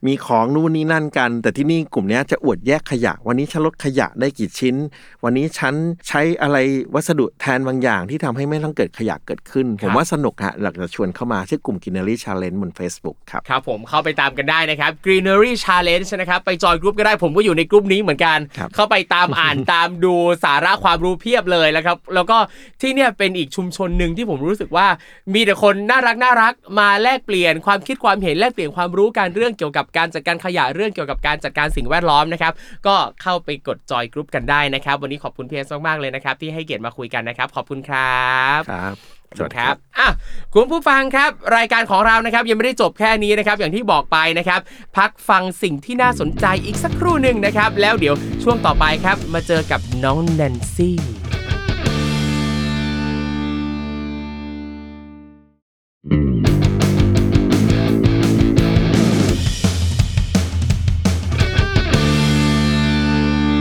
B: มีของนู่นนี่นั่นกัน แต่ที่นี่กลุ่มเนี้ยจะอวดแยกขยะ วันนี้ฉันลดขยะได้กี่ชิ้น วันนี้ฉันใช้อะไรวัสดุแทนบางอย่างที่ทำให้ไม่ต้องเกิดขยะเกิดขึ้น ผมว่าสนุกฮะอยากจะชวนเข้ามาชื่อกลุ่ม Greenery Challenge บน Facebook ครับ
A: ครับผมเข้าไปตามกันได้นะครับ Greenery Challenge นะครับไปจอยกรุ๊ปก็ได้ผมก็อยู่ในกรุ๊ปนี้เหมือนกัน
B: ครับ
A: เข้าาไปตามอ่านตามดูสาระความรู้เพียบเลยแล้วครับ แล้วก็ที่เนี่ยเป็นอีกชุมชนหนึ่งที่ผมรู้สึกว่า มีแต่คนน่ารักน่ารักมาแลกเปลี่ยนความคิดความเห็นแลกเปลี่ยนความรู้การเรื่องเกี่ยวกับการจัดการขยะเรื่องเกี่ยวกับการจัดการสิ่งแวดล้อมนะครับ ก็เข้าไปกดจอยกรุ๊ปกันได้นะครับ วันนี้ขอบคุณพีเอสมากๆเลยนะครับ ที่ให้เกียรติมาคุยกันนะครับ ขอบคุณครับ
B: ครับ สวัสดี
A: ครับบอะคุณผู้ฟังครับ รายการของเรานะครับยังไม่ได้จบแค่นี้นะครับ อย่างที่บอกไปนะครับ พักฟังสิ่งที่น่าสนใจอีกสักครู่หนึ่งนะครับ แล้วเดี๋ยวช่วงต่อไปครับ มาเจอกับน้องแนนซี่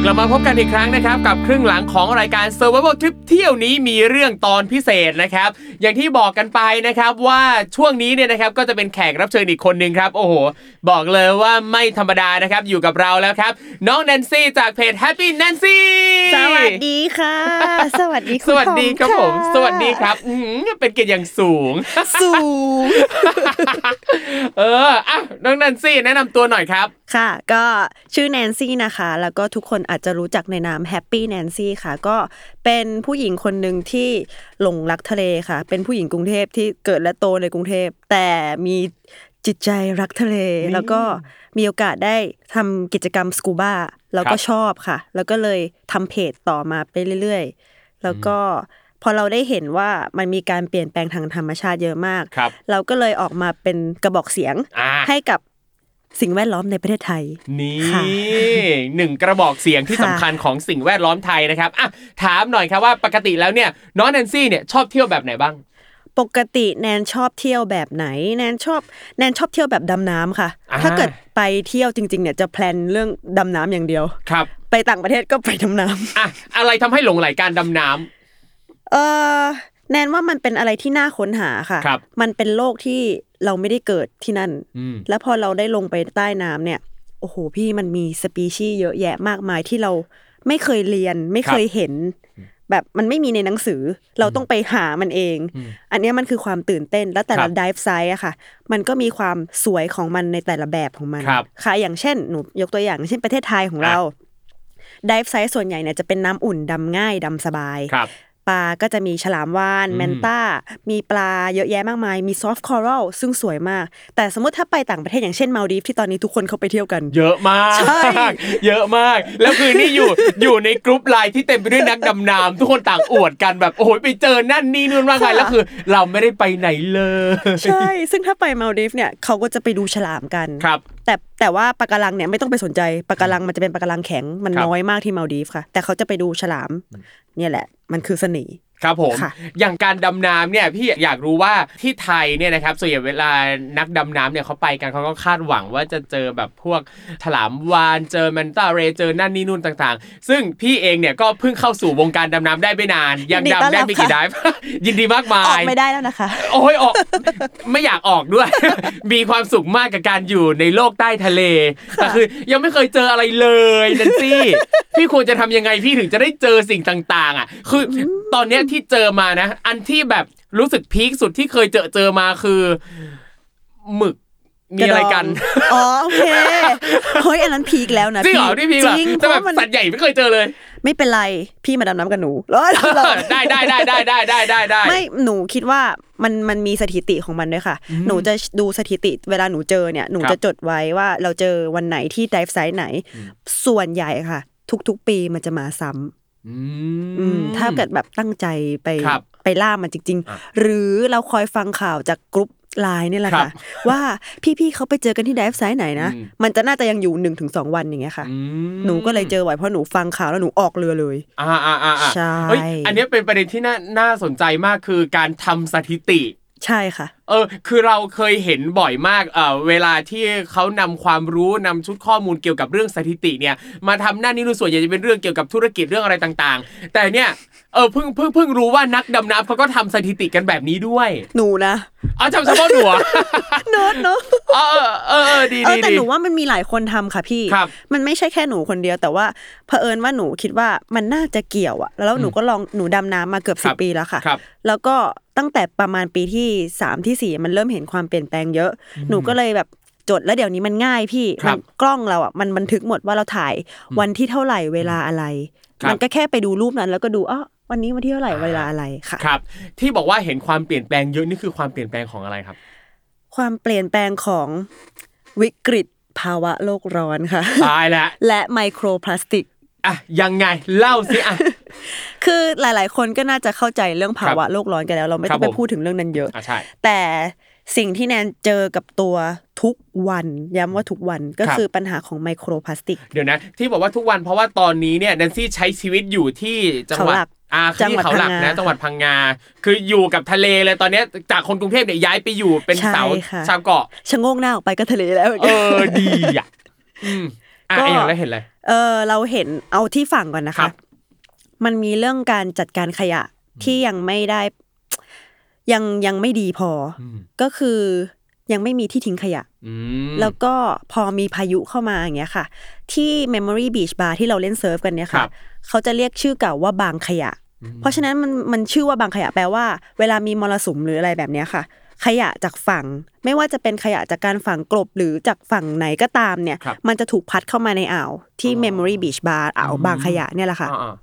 A: กลับมาพบกันอีกครั้งนะครับ กับครึ่งหลังของรายการ Survival Trip เที่ยวนี้มีเรื่องตอนพิเศษนะครับ อย่างที่บอกกันไปนะครับว่าช่วงนี้เนี่ยนะครับก็จะเป็นแขกรับเชิญอีกคนหนึ่งครับ โอ้โห บอกเลยว่าไม่ธรรมดานะครับ อยู่กับเราแล้วครับ น้องแนนซี่จากเพจ Happy Nancy
C: สวัสดีค่ะ สวัสดีคุณ
A: สวัสดีครับ
C: ทอ
A: ผมะสวัสดีครับอื้อหือเป็นเกียรติอย่างสูง
C: สูง
A: เอออะน้องแนนซี่แนะนำตัวหน่อยครับ
C: ค่ะ ก็ชื่อแนนซี่นะคะ แล้วก็ทุกคนอาจจะรู้จักในนามแฮปปี้แนนซี่ค่ะ ก็เป็นผู้หญิงคนหนึ่งที่หลงรักทะเลค่ะ เป็นผู้หญิงกรุงเทพที่เกิดและโตในกรุงเทพ แต่มีจิตใจรักทะเล แล้วก็มีโอกาสได้ทำกิจกรรมสกูบ้าแล้วก็
A: ครับ
C: ชอบค่ะ แล้วก็เลยทำเพจต่อมาไปเรื่อยๆ แล้วก็พอเราได้เห็นว่ามันมีการเปลี่ยนแปลงทางธรรมชาติเยอะมาก
A: ครับ
C: เราก็เลยออกมาเป็นกระบอกเสียง
A: อ่า
C: ให้กับ สิ่งแวดล้อมในประเทศไทย
A: นี่
C: ค่ะ
A: หนึ่งกระบอกเสียงที่
C: ค่ะ
A: สำคัญของสิ่งแวดล้อมไทยนะครับอะถามหน่อยครับว่าปกติแล้วเนี่ยน้องแนนซี่เนี่ยชอบเที่ยวแบบไหนบ้าง
C: ปกติแนนชอบเที่ยวแบบไหน แนนชอบแนนชอบเที่ยวแบบดำน้ำค่ะ
A: อ่า
C: ถ้าเกิดไปเที่ยวจริงๆเนี่ยจะแพลนเรื่องดำน้ำอย่างเดียว
A: ครับ
C: ไปต่างประเทศก็ไปดำน้ำ
A: อะอะไรทำให้หลงไหลการดำน้ำ
C: เออ แนนว่ามันเป็นอะไรที่น่าค้นหาค่ะ
A: ครับ
C: มันเป็นโลกที่เราไม่ได้เกิดที่นั่น
A: อืม
C: แล้วพอเราได้ลงไปใต้น้ำเนี่ย โอ้โหพี่มันมีสปีชีส์เยอะแยะมากมายที่เราไม่เคยเรียนไม่เคยเห็น แบบมันไม่มีในหนังสือ เราต้องไปหามันเอง อันเนี้ยมันคือความตื่นเต้น แล้วแต่ละครับ dive site อะค่ะ มันก็มีความสวยของมันในแต่ละแบบของมัน
A: ครับ
C: ค่ะอย่างเช่นหนูยกตัวอย่างเช่นประเทศไทยของเรา dive site ส่วนใหญ่เนี่ยจะเป็นน้ำอุ่นดำง่ายดำสบาย
A: ครับ
C: ปลาก็จะมีฉลามวาฬ
A: อืม
C: manta มีปลาเยอะแยะมากมาย มี soft coral ซึ่งสวยมาก แต่สมมติถ้าไปต่างประเทศอย่างเช่นมาลดีฟที่ตอนนี้ทุกคนเขาไปเที่ยวกัน
A: เยอะมาก
C: ใช่
A: เยอะมาก แล้วคือนี่อยู่อยู่ใน group LINE ที่เต็มไปด้วยนักดำน้ำทุกคนต่างอวดกันแบบโอ้โหไปเจอนั่นนี่นู่นมากมายแล้วคือ เราไม่ได้ไปไหนเลย
C: ใช่ ซึ่งถ้าไปมาลดีฟเนี่ยเขาก็จะไปดูฉลามกัน
A: ครับ
C: แต่แต่ว่าปะการังเนี่ยไม่ต้องไปสนใจปะการังมันจะเป็นปะการังแข็งมัน
A: ครับ
C: น้อยมากที่มาลดีฟค่ะ แต่เขาจะไปดูฉลาม เนี่ยแหละ มันคือเสน่ห์
A: ครับผม
C: ค่ะ
A: อย่างการดำน้ำเนี่ยพี่อยากรู้ว่าที่ไทยเนี่ยนะครับส่วนใหญ่เวลานักดำน้ำเนี่ยเขาไปกันเขาก็คาดหวังว่าจะเจอแบบพวกฉลามวานเจอแมนตาเรย์เจอนั่นนี่นู่นต่างๆ ซึ่งพี่เองเนี่ยก็เพิ่งเข้าสู่วงการดำน้ำได้ไม่นาน ยัง
C: ยินดีต้อน
A: ดำได้
C: รับ
A: ไม่กี่
C: ค่ะ
A: ไดฟ์ยินดีมากมา
C: ออก
A: ย
C: ไม่ได้แล้วนะคะ
A: โอ้ยออกไม่อยากออกด้วย มีความสุขมากกับการอยู่ในโลกใต้ทะเลแต่คือยังไม่เคยเจออะไรเลยนันซี่พี่ควรจะทำยังไงพี่ถึงจะได้เจอสิ่งต่าง ๆ อะ คือตอนเนี้ยที่เจอมานะ อันที่แบบรู้สึกพีคสุดที่เคยเจอเจอมาคือหมึกมีอะไรกัน
C: อ๋อโอเค เฮ้ยอันนั้นพีคแล้วนะ
A: จริงเหรอ
C: พี่
A: ที่พีคเหรอ
C: จริง
A: แต่แบบ
C: เพราะมัน
A: สัตว์ใหญ่ไม่เคยเจอเลย
C: ไม่เป็นไร พี่มาดำน้ำกับหนูแล้ว
A: ได้ได้ได้ได้ได้ได้ได้ได้
C: ไม่หนูคิดว่ามันมันมีสถิติของมันด้วยค่ะ หนูจะดูสถิติเวลาหนูเจอเนี่ยหนู
A: ครับ
C: จะจดไว้ว่าเราเจอวันไหนที่ดิฟไซต์ไหน ส่วนใหญ่ค่ะ ทุกๆปีมันจะมาซ้ำ
A: อื
C: อืมถ้าเกิดแบบตั้งใจไป
A: ครับ
C: ไปล่ามันจริง
A: อะ
C: ๆหรือเราคอยฟังข่าวจากกรุ๊ปไลน์นี่แหละ
A: ครั
C: ค่ะ
A: บ
C: ว่าพี่ๆเขาไปเจอกันที่ดิฟไซต์ไหนนะ
A: อืม
C: มันจะน่าจะยังอยู่หนึ่งถึงสองวันอย่างเงี้ยค่ะ
A: อืม
C: หนูก็เลยเจอไว้เพราะหนูฟังข่าวแล้วหนูออกเรือเลย
A: อ่าอ่าอ่าอ่า
C: ใช่
A: เฮ้ยอันเนี้ยเป็นประเด็นที่น่าน่าสนใจมากคือการทำสถิติ
C: ใช่ค่ะ
A: เออคือเราเคยเห็นบ่อยมากเออเวลาที่เขานำความรู้นำชุดข้อมูลเกี่ยวกับเรื่องสถิติเนี่ยมาทำหน้านี้ดูส่วนใหญ่จะเป็นเรื่องเกี่ยวกับธุรกิจเรื่องอะไรต่างๆ แต่เนี่ยเออเพิ่งเพิ่งเพิ่งรู้ว่านักดำน้ำเขาก็ทำสถิติกันแบบนี้ด้วย
C: หนูนะ
A: อ๋อจำเฉพาะหนูเหรอ
C: เนิร์ดเนาะ
A: เออเออเออเออดี
C: เอ
A: ดี
C: อแต่
A: ดี
C: หนูว่ามันมีหลายคนทำค่ะพี่
A: ครับ
C: มันไม่ใช่แค่หนูคนเดียว แต่ว่าเผอิญว่าหนูคิดว่ามันน่าจะเกี่ยวอะแล้วหนูก็ลองหนูดำน้ำมาเกือบ
A: ค
C: สิ
A: รั
C: บบปีแล้วค่ะ
A: ครับ
C: แล้วก็ตั้งแต่ประมาณปีที่สามที่สี่มันเริ่มเห็นความเปลี่ยนแปลงเยอะ หนูก็เลยแบบจดแล้วเดี๋ยวนี้มันง่ายพี่
A: ครั
C: มั
A: บ
C: กล้องเราอะมันบันทึกหมดว่าเราถ่ายวันที่เท่าไหร่เวลาอะไร
A: ครับ
C: มันก็แค่ไปดูรูปนั้นแล้วก็ดูอ๋อวันนี้วันที่เท่าไหร่เวลาอะไรค่ะ
A: ครับ ที่บอกว่าเห็นความเปลี่ยนแปลงเยอะนี่คือความเปลี่ยนแปลงของอะไรครับ
C: ความเปลี่ยนแปลงของวิกฤตภาวะโลกร้อนค่ะ
A: ตายแล้ว
C: และไมโครพลาสติก
A: อะยังไงเล่าสิอะ
C: คือหลาย ๆ คนก็น่าจะเข้าใจเรื่องภาวะโลกร้อนกันแล้ว เราไม่ต้อง
A: ครั
C: ไป
A: บผม
C: พูดถึงเรื่องนั้นเยอะ
A: อะใช่
C: แต่สิ่งที่แนนเจอกับตัวทุกวันย้ำว่าทุกวันก็
A: ครับ
C: คือปัญหาของไมโครพลาสติก
A: เดี๋ยวนะ ที่บอกว่าทุกวันเพราะว่าตอนนี้เนี่ยแนนซี่ใช้ชีวิตอยู่ที่จังหวัด
C: เขาหลัก
A: อ่า
C: จัง
A: ที่
C: หวัด
A: เขาหลัก
C: พัง
A: นะ
C: งา
A: จังหวัดพังงา คืออยู่กับทะเลเลยตอนเนี้ยจากคนกรุงเทพเนี่ยย้ายไปอยู่เป็น
C: ใช่
A: เสา
C: ค่ะ
A: ชาวเกาะ
C: ชะโงกหน้าออกไปก็ทะเลแล้ว
A: เออดีอะอืมอะ
C: ก็
A: ไอ้อย่างแล้วเห็นอะไร
C: เออเราเห็นเอาที่ฝั่งก่อนนะ
A: ครั
C: คะ
A: บ
C: มันมีเรื่องการจัดการขยะที่ยังไม่ได้ ยังยังไม่ดีพออ
A: ม
C: ก็คือยังไม่มีที่ทิ้งขยะ
A: อืม
C: แล้วก็พอมีพายุเข้ามาอย่างเงี้ยค่ะ ที่ Memory Beach Bar ที่เราเล่นเซิร์ฟกันเนี่ย
A: ครั
C: ค่ะ
A: บ
C: เขาจะเรียกชื่อเก่าว่าบางขยะ เพราะฉะนั้นมันมันชื่อว่าบางขยะแปลว่า เวลามีมรสุมหรืออะไรแบบเนี้ยค่ะ ขยะจากฝั่ง ไม่ว่าจะเป็นขยะจากการฝังกลบหรือจากฝั่งไหนก็ตามเนี่ย
A: ครับ
C: มันจะถูกพัดเข้ามาในอ่าวที่
A: อ๋อ
C: Memory Beach Bar อ่าว
A: อืม
C: บางขยะเนี่ยแหละค่ะ
A: อ่า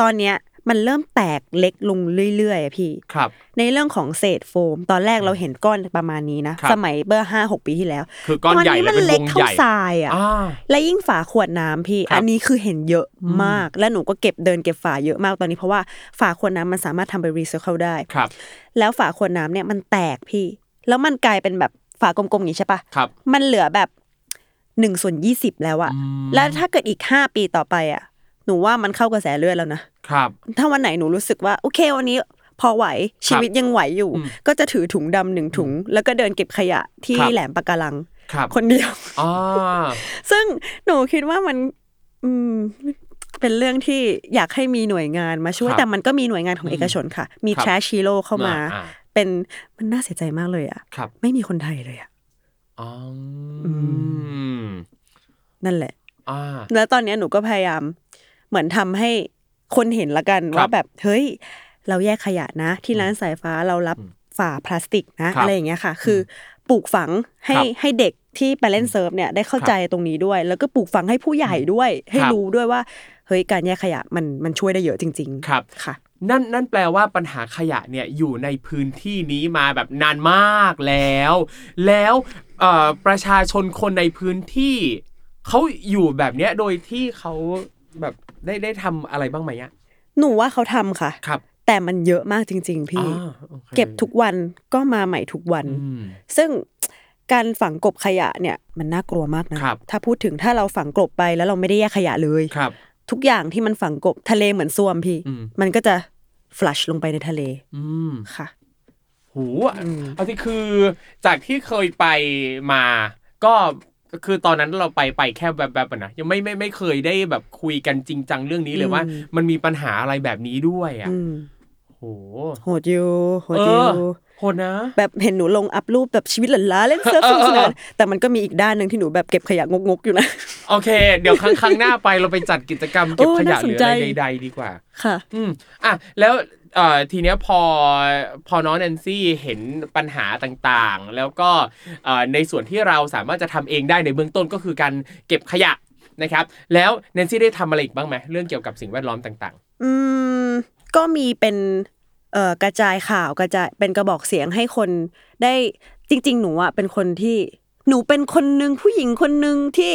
C: ตอนเนี้ยมันเริ่มแตกเล็กลงเรื่อยๆอะพี่
A: ๆครับ
C: ในเรื่องของเศษโฟม ตอนแรกเราเห็นก้อนประมาณนี้นะ
A: ครับ
C: สมัยเบอร์ห้าหกปีที่แล้ว
A: คือก้อนใหญ่
C: ต
A: และ
C: มั
A: เป็นว
C: เล็ก
A: ง
C: เท่า
A: ใหญ่
C: ทรายอะ
A: อ่า
C: และยิ่งฝาขวดน้ำพี่
A: ครับ
C: อันนี้คือเห็นเยอะมาก และหนูก็เก็บเดินเก็บฝาเยอะมากตอนนี้เพราะว่าฝาขวดน้ำมันสามารถทำไปรีไซเคิลได้
A: ครับ
C: แล้วฝาขวดน้ำเนี่ยมันแตกพี่ แล้วมันกลายเป็นแบบฝากลมๆอย่างนี้ใช่ปะ
A: ครับ
C: มันเหลือแบบหนึ่งส่วนยี่สิบแล้วอะ
A: อืม
C: แล้วถ้าเกิดอีกห้าปีต่อไปอะ หนูว่ามันเข้ากระแสเลือดแล้วนะ
A: ครับ
C: ถ้าวันไหนหนูรู้สึกว่าโอเควันนี้พอไหวชีวิตยังไหวอยู่
A: อืม
C: ก็จะถือถุงดำหนึ่งถุง แล้วก็เดินเก็บขยะที่
A: ครับ
C: แหลมปะการัง
A: ครับ
C: คนเดียว
A: อ่า
C: ซึ่งหนูคิดว่ามันอืมเป็นเรื่องที่อยากให้มีหน่วยงานมาช่วย
A: ครับ
C: แต่มันก็มีหน่วยงานของเอกชนค่ะ มี
A: ครับ
C: แทรชฮีโร่เข้ามา
A: อ่า
C: เป็นมันน่าเสียใจมากเลยอะ
A: ครับ
C: ไม่มีคนไทยเลยอะ
A: อ๋อ
C: อื
A: ม
C: นั่นแหละ
A: อ่า
C: แล้วตอนเนี้ยหนูก็พยายาม เหมือนทำให้คนเห็นละกัน
A: ครับ
C: ว่าแบบเฮ้ย เราแยกขยะนะ ที่ร้านสายฟ้าเรารับฝาพลาสติกนะ
A: ครับ
C: อะไรอย่างเงี้ยค่ะ คือปลูกฝังให้
A: ครับ
C: ให้เด็กที่ไปเล่นเซิร์ฟเนี่ยได้เข้าใจตรงนี้ด้วย แล้วก็ปลูกฝังให้ผู้ใหญ่ด้วย ให้
A: ครับ
C: รู้ด้วยว่าเฮ้ยการแยกขยะมันมันช่วยได้เยอะจริง ๆ
A: ครับ
C: ค่ะ
A: นั่นนั่นแปลว่าปัญหาขยะเนี่ยอยู่ในพื้นที่นี้มาแบบนานมากแล้ว แล้วเอ่อประชาชนคนในพื้นที่เขาอยู่แบบเนี้ยโดยที่เขาแบบ ได้ได้ทำอะไรบ้างไหมอะ
C: หนูว่าเขาทำค่ะ
A: ครับ
C: แต่มันเยอะมากจริง ๆ พี่
A: อ่าโอค
C: เก็บทุกวันก็มาใหม่ทุกวัน
A: อืม
C: ซึ่งการฝังกลบขยะเนี่ยมันน่ากลัวมากนะครับ ถ้าพูดถึงถ้าเราฝังกลบไปแล้วเราไม่ได้แยกขยะเลย
A: ครับ
C: ทุกอย่างที่มันฝังกลบทะเลเหมือนซ่วมพี่
A: อืม
C: มันก็จะฟลัชลงไปในทะเล
A: อืม
C: ค่ะ
A: หูเอาที่คือจากที่เคยไปมา ก็ คือตอนนั้นเราไปไปแค่แบบแบบๆนะยังไม่ไม่ไม่เคยได้แบบคุยกันจริงจังเรื่องนี้เลยว่า
C: อืม
A: มันมีปัญหาอะไรแบบนี้ด้วยอะ
C: อืม
A: โห
C: โหดอยู่โหด
A: เอ
C: อยู่
A: อโหดนะ
C: แบบเห็นหนูลงอัพรูปแบบชีวิตหลันล้าเล่นเซิร์ฟสนุกสนานแต่มันก็มีอีกด้านหนึ่งที่หนูแบบเก็บขยะงกๆอยู่นะ
A: โอเค เดี๋ยวครั้งครั้งหน้าไปเราไปจัดกิจกรรมเก็บ
C: โอ้
A: ขยะ
C: น่า
A: ห
C: สน
A: รือ
C: ใจ
A: อะไรใดๆดีกว่า
C: ค่ะ
A: อืมอะแล้ว เอ่อทีเนี้ยพอพอน้องแนนซี่เห็นปัญหาต่างๆ แล้วก็เอ่อในส่วนที่เราสามารถจะทำเองได้ในเบื้องต้นก็คือการเก็บขยะนะครับ แล้วแนนซี่ได้ทำอะไรอีกบ้างไหมเรื่องเกี่ยวกับสิ่งแวดล้อมต่าง
C: อืมก็มีเป็นเอ่อกระจายข่าวกระจายเป็นกระบอกเสียงให้คนได้จริง ๆ หนูอะเป็นคนที่หนูเป็นคนหนึ่งผู้หญิงคนหนึ่งที่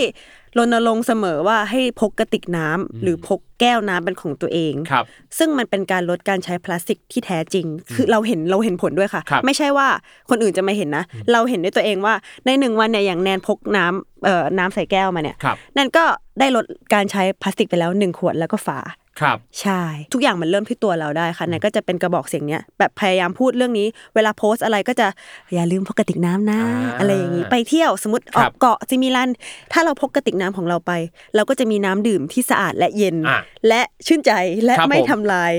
C: รณรงค์เสมอว่าให้พกกระติกน้ำหรือพกแก้วน้ำเป็นของตัวเอง
A: ๆครับ
C: ซึ่งมันเป็นการลดการใช้พลาสติกที่แท้จริง คือเราเห็นเราเห็นผลด้วยค่ะ
A: ครับ
C: ไม่ใช่ว่าคนอื่นจะมาเห็นนะ เราเห็นด้วยตัวเองว่าในหนึ่งวันเนี่ยอย่างแนนพกน้ำเอ่อน้ำใส่แก้วมาเนี่ย
A: ครับ
C: นั่นก็ได้ลดการใช้พลาสติกไปแล้วหนึ่งขวดแล้วก็ฝา
A: ครับ
C: ใช่ ทุกอย่างมันเริ่มที่ตัวเราได้ค่ะไหนก็จะเป็นกระบอกเสียงเนี้ยแบบพยายามพูดเรื่องนี้ เวลาโพสต์อะไรก็จะอย่าลืมพกกระติกน้ำนะ
A: อ่า
C: อะไรอย่างนี้ไปเที่ยวสมมติอ
A: ครั
C: อบกเกาะซิมิลัน ถ้าเราพกกระติกน้ำของเราไป เราก็จะมีน้ำดื่มที่สะอาดและเย็น
A: อะ
C: และชื่นใจและ
A: ครับ
C: ไม่
A: ผม
C: ทำลาย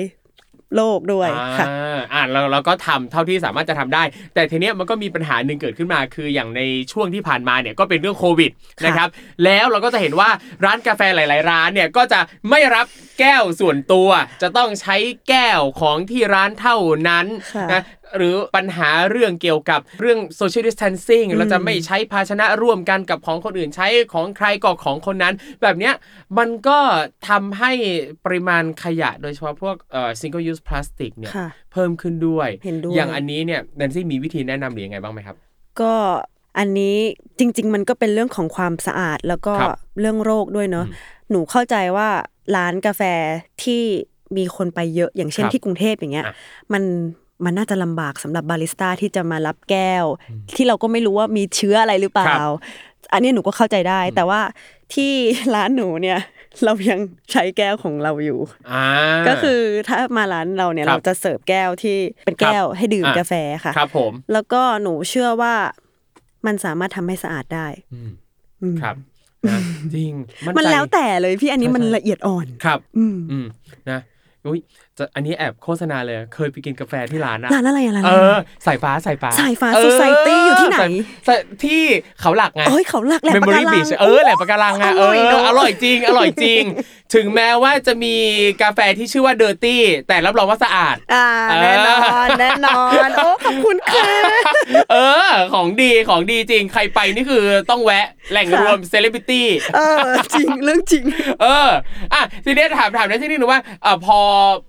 C: โลกด้วยค่ะ
A: อ่าอ่าเราเราก็ทำเท่าที่สามารถจะทำได้ แต่ทีเนี้ยมันก็มีปัญหาหนึ่งเกิดขึ้นมา คืออย่างในช่วงที่ผ่านมาเนี่ยก็เป็นเรื่องโควิด
C: ค่ะ
A: นะครับแล้วเราก็จะเห็นว่าร้านกาแฟหลาย ๆ ร้านเนี่ยก็จะไม่รับแก้วส่วนตัว จะต้องใช้แก้วของที่ร้านเท่านั้น
C: ค่ะ
A: นะหรือปัญหาเรื่องเกี่ยวกับเรื่อง social distancing เราจะไม่ใช้ภาชนะร่วมกันกับของคนอื่นใช้ของใครก็ของคนนั้น แบบเนี้ยมันก็ทำให้ปริมาณขยะโดยเฉพาะพวกเอ่อ single use plastic เนี่ย
C: ค่ะ
A: เพิ่มขึ้นด้วย
C: เห็นด้วย
A: อย่างอันนี้เนี่ยแนนซี่มีวิธีแนะนำหรือยังไงบ้างไหมครับ
C: ก็อันนี้จริง ๆ มันก็เป็นเรื่องของความสะอาดแล้วก็
A: ครับ
C: เรื่องโรคด้วยเนาะหนูเข้าใจว่าร้านกาแฟที่มีคนไปเยอะอย่างเช่น
A: ครับ
C: ที่กรุงเทพอย่างเงี้ย
A: อะ
C: มัน มันน่าจะลำบากสำหรับบาริสต้าที่จะมารับแก้ว ที่เราก็ไม่รู้ว่ามีเชื้ออะไรหรือเปล่า อันนี้หนูก็เข้าใจได้ แต่ว่าที่ร้านหนูเนี่ย เรายังใช้แก้วของเราอยู่
A: อ่า
C: ก็คือถ้ามาร้านเราเนี่ย
A: ครับ
C: เราจะเสิร์ฟแก้วที่เป็นแก้วให้ดื่ม
A: อะ
C: กาแฟค่ะ
A: ครับผม
C: แล้วก็หนูเชื่อว่ามันสามารถทำให้สะอาดได้
A: อืม
C: อืม
A: ครับนะจริง
C: มัน
A: ใจ
C: แล้วแต่เลยพี่อันนี้
A: ใช่
C: มัน
A: ใช่
C: ละเอียดอ่อน
A: ครับ
C: อืม
A: อืมนะ อุ้ยจะอันนี้แอบโฆษณาเลย เคยไปกินกาแฟที่ร้านนะ
C: ร้านอะไรอะร้าน
A: เอ
C: อะไร
A: อสายฟ้าสายฟ้า
C: สายฟ้า
A: เ Society
C: อยู่ที่ไหน
A: สาสายที่เขาหลักไง
C: โอ้ยเขาหลักแหลม
A: เมม
C: ปะ
A: โม
C: กา
A: รี่
C: ลั
A: บี
C: ง
A: ชเออแหละปะการังอะเอ
C: อร่อย
A: อ
C: เนอะ
A: อร่อยจริง อร่อยจริง ถึงแม้ว่าจะมีกาแฟที่ชื่อว่าเดอร์ตี้แต่รับรองว่าสะอาด
C: อ่าแน่นอนแน่นอนโอ้ขอบคุณค่ะ
A: เออ ของดีของดีจริงใครไปนี่คือต้องแวะแหล่ง
C: ค่ะ
A: รวมเซเลบริตี้
C: เออจริงเรื่องจริง
A: เอออะทีนี้ถามถามได้ที่นี่หนูว่าเอ่อพอ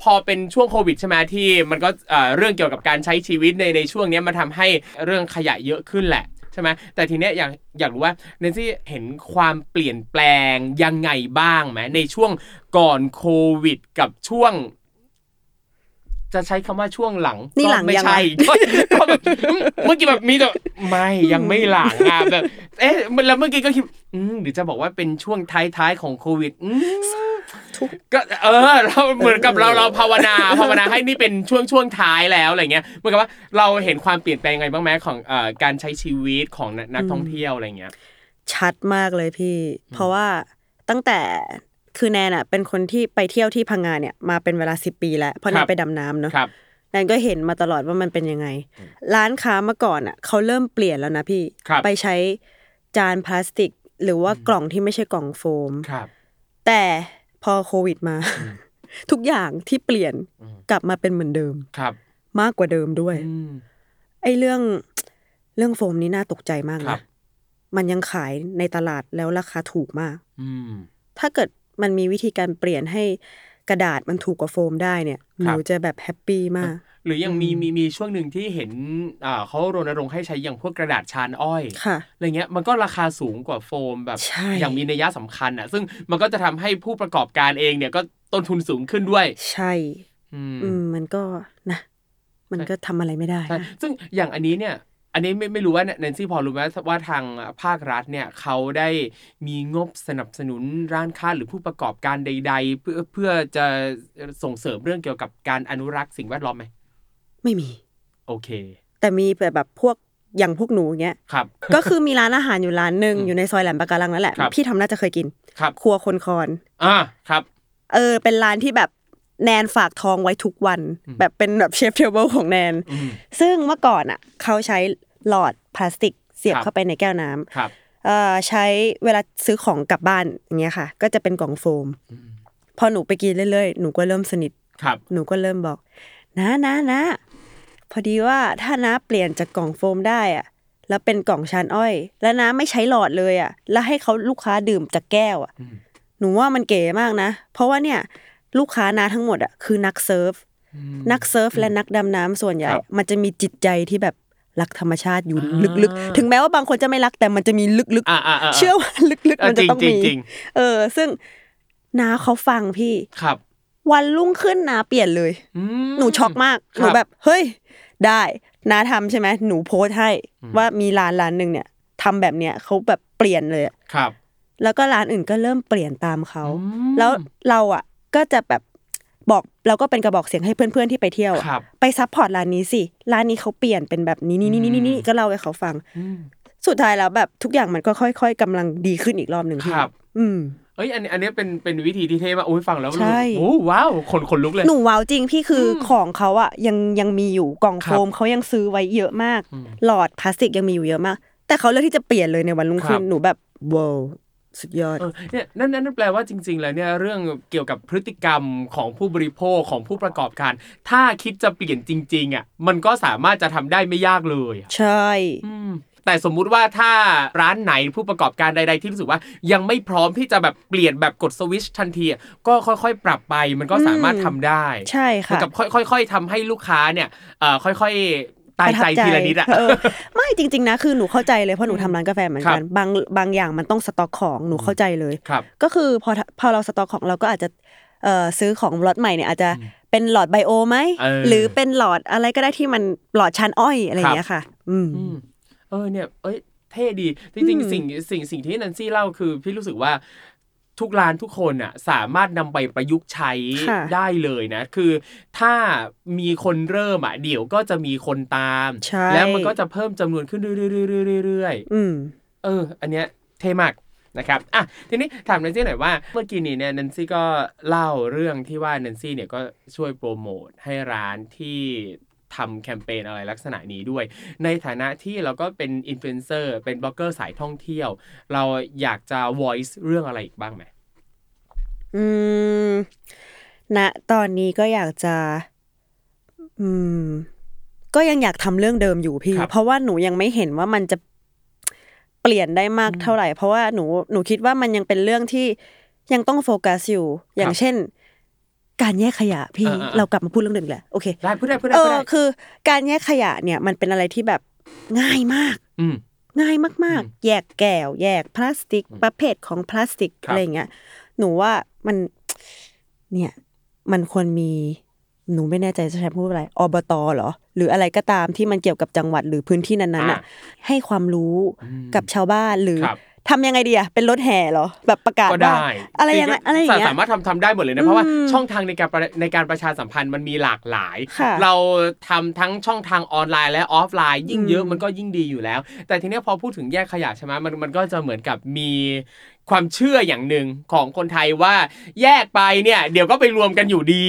A: พอเป็นช่วงโควิดใช่ไหมที่มันก็เอ่อเรื่องเกี่ยวกับการใช้ชีวิตในในช่วงเนี้ยมันทำให้เรื่องขยะเยอะขึ้นแหละใช่ไหมแต่ทีเนี้ยอยากอยากรู้ว่าเนนซี่เห็นความเปลี่ยนแปลงยังไงบ้างไหมในช่วงก่อนโควิดกับช่วง จะใช้คำว่าช่วงหลัง
C: นี่
A: ก็
C: หลัง
A: ไม่
C: ยัง
A: ใช่
C: วะ
A: ก็แบบเมื่อกี้แบบมีแต่ไม่ยังไม่หลังอะแบบ เอ๊ะแล้วเมื่อกี้ก็คิดอืมหรือจะบอกว่าเป็นช่วงท้ายๆของโควิดอืม ก็เออเราเหมือนกับเราเราภาวนาภาวนาให้นี่เป็นช่วงช่วงท้ายแล้วอะไรเงี้ยเหมือนกับว่าเราเห็นความเปลี่ยนแปลงยังไงบ้างไหมของเอ่อการใช้ชีวิตของนักท่องเที่ยวอะไรเงี้ย
C: ชัดมากเลยพี่ เพราะว่าตั้งแต่คือแนนอะเป็นคนที่ไปเที่ยวที่พังงาเนี่ยมาเป็นเวลาสิบปีแล้วเพราะแน
A: ครั
C: น
A: บ
C: ไปดำน้ำเนาะ
A: ครับ
C: แนนก็เห็นมาตลอดว่ามันเป็นยังไง ร้านค้าเมื่อก่อนอะเขาเริ่มเปลี่ยนแล้วนะพี่
A: ครับ
C: ไปใช้จานพลาสติก หรือว่ากล่องที่ไม่ใช่กล่องโฟม
A: ครับ
C: แต่ พอโควิดมา ทุกอย่างที่เปลี่ยน
A: อืม
C: กลับมาเป็นเหมือนเดิม
A: ครับ
C: มากกว่าเดิมด้วย
A: อืม
C: ไอ้เรื่องเรื่องโฟมนี้น่าตกใจมากนะครั
A: บ
C: มันยังขายในตลาดแล้วราคาถูกมาก
A: อืม
C: ถ้าเกิดมันมีวิธีการเปลี่ยนให้กระดาษมันถูกกว่าโฟมได้เนี่ยหนู
A: ครับ
C: จะแบบ happy มาก
A: หรือยังมีมีมีช่วงหนึ่งที่เห็นอ่าเขารณรงค์ให้ใช้อย่างพวกกระดาษชานอ้อย
C: ค่ะ
A: อะไรเงี้ยมันก็ราคาสูงกว่าโฟมแบบ
C: ใช่
A: อย่างมีนัยสำคัญอะ ซึ่งมันก็จะทำให้ผู้ประกอบการเองเนี่ยก็ต้นทุนสูงขึ้นด้วย
C: ใช่
A: อืม
C: อืมมันก็นะมันก็ทำอะไรไม่ได้
A: ใช่
C: นะ
A: ซึ่งอย่างอันนี้เนี่ย อันนี้ไม่ไม่รู้ว่าแนนซี่พอรู้ไหมว่าทางภาครัฐเนี่ยเขาได้มีงบสนับสนุนร้านค้าหรือผู้ประกอบการใด ๆ เพื่อเพื่อจะส่งเสริมเรื่องเกี่ยวกับการอนุรักษ์สิ่งแวดล้อมไหม
C: ไม่มี
A: โอเค
C: แต่มีแบบแบบพวกอย่างพวกหนูอย่างเงี้ย
A: ครับ
C: ก็คือมีร้านอาหารอยู่ร้านหนึ่ง
A: อืม
C: อยู่ในซอยแหลมปะการังนั่นแหละ
A: ครับ
C: พี่ทำน่าจะเคยกิน
A: ครับ
C: ครัวคนคอน
A: อ่าครับ
C: เออ เป็นร้านที่แบบแนนฝากท้องไว้ทุกวัน แบบเป็นแบบ chef's table ของแนน
A: อืม
C: ซึ่งเมื่อก่อนอะ เขาใช้หลอดพลาสติกเสียบ
A: ครับ
C: เข้าไปในแก้วน้ำ
A: ครับ
C: เอ่อใช้เวลาซื้อของกลับบ้านอย่างเงี้ยค่ะ ก็จะเป็นกล่องโฟม พอหนูไปกินเรื่อยๆ หนูก็เริ่มสนิท
A: ครับ
C: หนูก็เริ่มบอกน้าน้าน้าพ อดีว่าถ้าน้าเปลี่ยนจากกล่องโฟมได้อะแล้วเป็นกล่องชานอ้อย แล้วน้าไม่ใช้หลอดเลยอะแล้วให้เขาลูกค้าดื่มจากแก้วอะหนูว่ามันเก๋มากนะ เพราะว่าเนี่ยลูกค้าน้าทั้งหมดอะคือนัก surf นัก surf และนักดำน้ำส่วนใหญ่
A: ครับ
C: มันจะมีจิตใจที่แบบรักธรรมชาติอยู่ลึกๆ ถึงแม้ว่าบางคนจะไม่รักแต่มันจะมีลึก
A: อ่าอ่าอ่า
C: ๆเชื่อว่าลึกๆ มันจะต้องมี
A: จริงๆจริง
C: เออ ซึ่งน้าเขาฟังพี่
A: ครับ
C: วันรุ่งขึ้นน้าเปลี่ยนเลย
A: อืม
C: หนูช็อกมาก
A: ครับ
C: หนูแบบ เฮ้ย ได้น้าทำใช่ไหมหนูโพสต์ให้ว่ามีร้านร้านหนึ่งเนี่ยทำแบบเนี้ยเขาแบบเปลี่ยนเลยอะ
A: ครับ
C: แล้วก็ร้านอื่นก็เริ่มเปลี่ยนตามเขา
A: อืม
C: แล้วเราอะก็จะแบบบอกเราก็เป็นกระบอกเสียงให้เพื่อนๆที่ไปเที่ยวอะ
A: ครับ
C: ไป support ร้านนี้สิร้านนี้เขาเปลี่ยนเป็นแบบนี้นี่นี่นี่นี่ก็เล่าให้เขาฟัง
A: อืม
C: สุดท้ายแล้วแบบทุกอย่างมันก็ค่อย ๆกำลังดีขึ้นอีกรอบหนึ่งพี่
A: ครับ
C: อืม
A: เอ้ยอันนี้อันนี้เป็นเป็นวิธีที่เท่มากโอ้ยฟังแล้ว
C: ใช่
A: โอ้ว้าวขนขนลุกเลย
C: หนูว้าวจริงพี่คืออของเขาอะยังยังมีอยู่กล่อง
A: ค
C: โฟ
A: รับ
C: มเขายังซื้อไว้เยอะมาก
A: อืม
C: หลอดพลาสติกยังมีอยู่เยอะมาก แต่เขาเลือกที่จะเปลี่ยนเลยในวันรุ่งขึ้น
A: ครับ
C: หนูแบบว้าวสุดยอด
A: เออเนี่ยนั่นนั่นแปลว่าจริง ๆ แล้วเนี่ยเรื่องเกี่ยวกับพฤติกรรมของผู้บริโภคของผู้ประกอบการ ถ้าคิดจะเปลี่ยนจริง ๆอะมันก็สามารถจะทำได้ไม่ยากเลยอะ
C: ใช่
A: อืม แต่สมมุติว่าถ้าร้านไหนผู้ประกอบการใด ๆ ที่รู้สึกว่ายังไม่พร้อมที่จะแบบเปลี่ยนแบบกดสวิตชทันทีอะก็ค่อยๆ ปรับไปมันก็สามารถทำได้
C: ใช่
A: เหมือ
C: ค่ะ
A: นกับค่อยๆทำให้ลูกค้าเนี่ยเอ่อค่อย ๆตายใจ
C: ประทับ
A: ทีละนิดอะ
C: เไม่จริง ๆ นะคือหนูเข้าใจเลยเพราะหนูทำร้านกาแฟเหมือนกัน
A: ครับ
C: บางบางอย่างมันต้องสต็อกของหนูเข้าใจเลย
A: ครับ
C: ก็คือพอพอเราสต็อกของเราก็อาจจะเอ่อซื้อของล็อตใหม่เนี่ยอาจจะเป็นหลอดไบโอไหม
A: เออ
C: หรือเป็นหลอดอะไรก็ได้ที่มันหลอดชั้นอ้อยอะไรอย่างเงี้ยค่ะ อืม
A: อืมเออเนี่ย เอ้ยเท่ดี จริง
C: อืม
A: ๆสิ่งสิ่งสิ่งที่นันซี่เล่าคือ พี่รู้สึกว่าทุกร้านทุกคนอะสามารถนำไปประยุกต์ใช้
C: ค่ะ
A: ได้เลยนะ คือถ้ามีคนเริ่มอะเดี๋ยวก็จะมีคนตาม
C: ใช่
A: แล้วมันก็จะเพิ่มจำนวนขึ้นเรื่อยๆๆๆๆ
C: อืม
A: เออ อันเนี้ยเท่มากนะครับ อะ ทีนี้ถามนันซี่หน่อยว่า เมื่อกี้นี้เนี่ยนันซี่ก็เล่าเรื่องที่ว่านันซี่เนี่ยก็ช่วยโปรโมทให้ร้านที่ ทำแคมเปญอะไรลักษณะนี้ด้วย ในฐานะที่เราก็เป็นอินฟลูเอนเซอร์เป็นบล็อกเกอร์สายท่องเที่ยว เราอยากจะ voice เรื่องอะไรอีกบ้างไหม
C: อืมณตอนนี้ก็อยากจะ อืม ก็ยังอยากทำเรื่องเดิมอยู่พี่
A: ครับ
C: เพราะว่าหนูยังไม่เห็นว่ามันจะเปลี่ยนได้มากเท่าไหร่ เพราะว่าหนูหนูคิดว่ามันยังเป็นเรื่องที่ยังต้องโฟกัสอยู่ อย่างเช่น การแยกขยะพี่
A: อ่าๆ
C: เรากลับมาพูดเรื่องเดิมอีกแหละโอเค
A: ได้พูดได้พูดได้
C: เอ
A: พูด
C: อ
A: ได้
C: คือ การแยกขยะเนี่ยมันเป็นอะไรที่แบบง่ายมาก
A: อืม
C: ง่ายมาก
A: อืม
C: ๆแยกแก้ว แยกพลาสติก ประเภทของพลาสติก
A: ครับ
C: อะไรอย่างเงี้ยหนูว่ามันเนี่ยมันควรมีหนูไม่แน่ใจจะใช้พูดว่าอะไรอบตเหรอ หรืออะไรก็ตามที่มันเกี่ยวกับจังหวัดหรือพื้นที่นั้นๆน่ะให้ความรู้กับชาวบ้านหรือ
A: ครับ
C: ทำยังไงดีอะเป็นรถแห่เหรอแบบประกาศ
A: ก็
C: ว่า
A: ได้
C: อะไรยังไงอะไรอย่างเงี้ย
A: สามารถทำทำได้หมดเลยนะเพราะว่า
C: อืม
A: ช่องทางในการประในการประชาสัมพันธ์มันมีหลากหลาย
C: ค่ะ
A: เราทำทั้งช่องทางออนไลน์และออฟไลน์ ยิ่งเยอะ
C: อืม
A: มันก็ยิ่งดีอยู่แล้ว แต่ทีเนี้ยพอพูดถึงแยกขยะใช่ไหมมันมันก็จะเหมือนกับมีความเชื่ออย่างหนึ่งของคนไทยว่าแยกไปเนี่ย เดี๋ยวก็ไปรวมกันอยู่ดี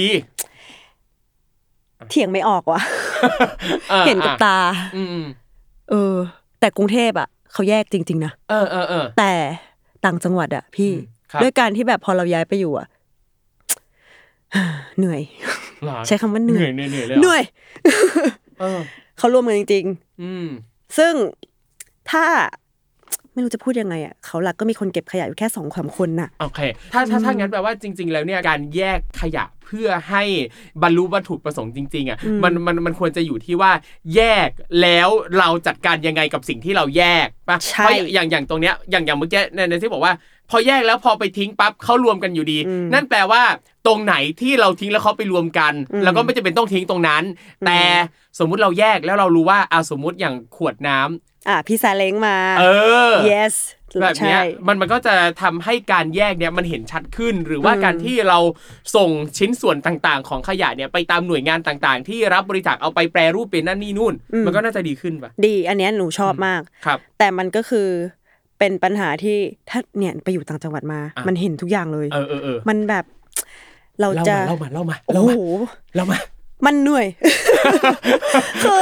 C: เถียงไม่ออกว่ะ
A: ออ
C: เห็นกับตา
A: อืม
C: เออ แต่กรุงเทพอะ เขาแยกจริง ๆ นะ
A: เออเออเออ
C: แต่ต่างจังหวัดอะพี่
A: อืมครับ
C: ด้วยการที่แบบพอเราย้ายไปอยู่อะเหนื่อย
A: เหรอ
C: ใช้คำว่าเหนื่อย
A: เหนื่อยเหนื่อยเลย
C: เหนื่อย
A: เออ
C: เขารวมกันจริง
A: อืม
C: ๆซึ่งถ้า ไม่รู้จะพูดยังไงอะเขาหลักก็มีคนเก็บขยะอยู่แค่สองสามคนน่ะ
A: โอเค ถ้าถ้าถ้างั้นแปลว่าจริง ๆ แล้วเนี่ยการแยกขยะเพื่อให้บรรลุวัตถุประสงค์จริงๆอะ
C: อืม
A: มันมันมันควรจะอยู่ที่ว่าแยกแล้วเราจัดการยังไงกับสิ่งที่เราแยกป่ะ
C: ใช่
A: เพราะอย่างอย่างตรงเนี้ยอย่างอย่างเมื่อกี้ในในที่บอกว่า พอแยกแล้วพอไปทิ้งปั๊บเขารวมกันอยู่ดี
C: อืม
A: นั่นแปลว่าตรงไหนที่เราทิ้งแล้วเขาไปรวมกัน
C: อืม
A: แล้วก็ไม่จำเป็นต้องทิ้งตรงนั้น แต่สมมุติเราแยกแล้วเรารู้ว่าเอาสมมุติอย่างขวดน้ำ
C: อะพี่ซาเล้งมา
A: เออ
C: yes
A: แบบเนี้ย
C: ใช่
A: มันมันก็จะทำให้การแยกเนี่ยมันเห็นชัดขึ้น หรือว่า
C: อืม
A: การที่เราส่งชิ้นส่วนต่างๆ ของขยะเนี่ยไปตามหน่วยงานต่างๆ ที่รับบริจาคเอาไปแปรรูปเป็นนั่นนี่นู่น มันก็น่าจะดีขึ้นปะ
C: ดี อันเนี้ยหนูชอบมาก
A: ครับ
C: แต่มันก็คือเป็นปัญหาที่ถ้าเนี่ยไปอยู่ต่างจังหวัดมา
A: อะ
C: มันเห็นทุกอย่างเลย
A: เออเออเออ
C: มันแบบเรา
A: เล่า
C: จะ
A: มาเล่ามาเล่ามา
C: โอ้
A: เล่ามา
C: โห
A: เล่ามา
C: มันเหนื่อยคือ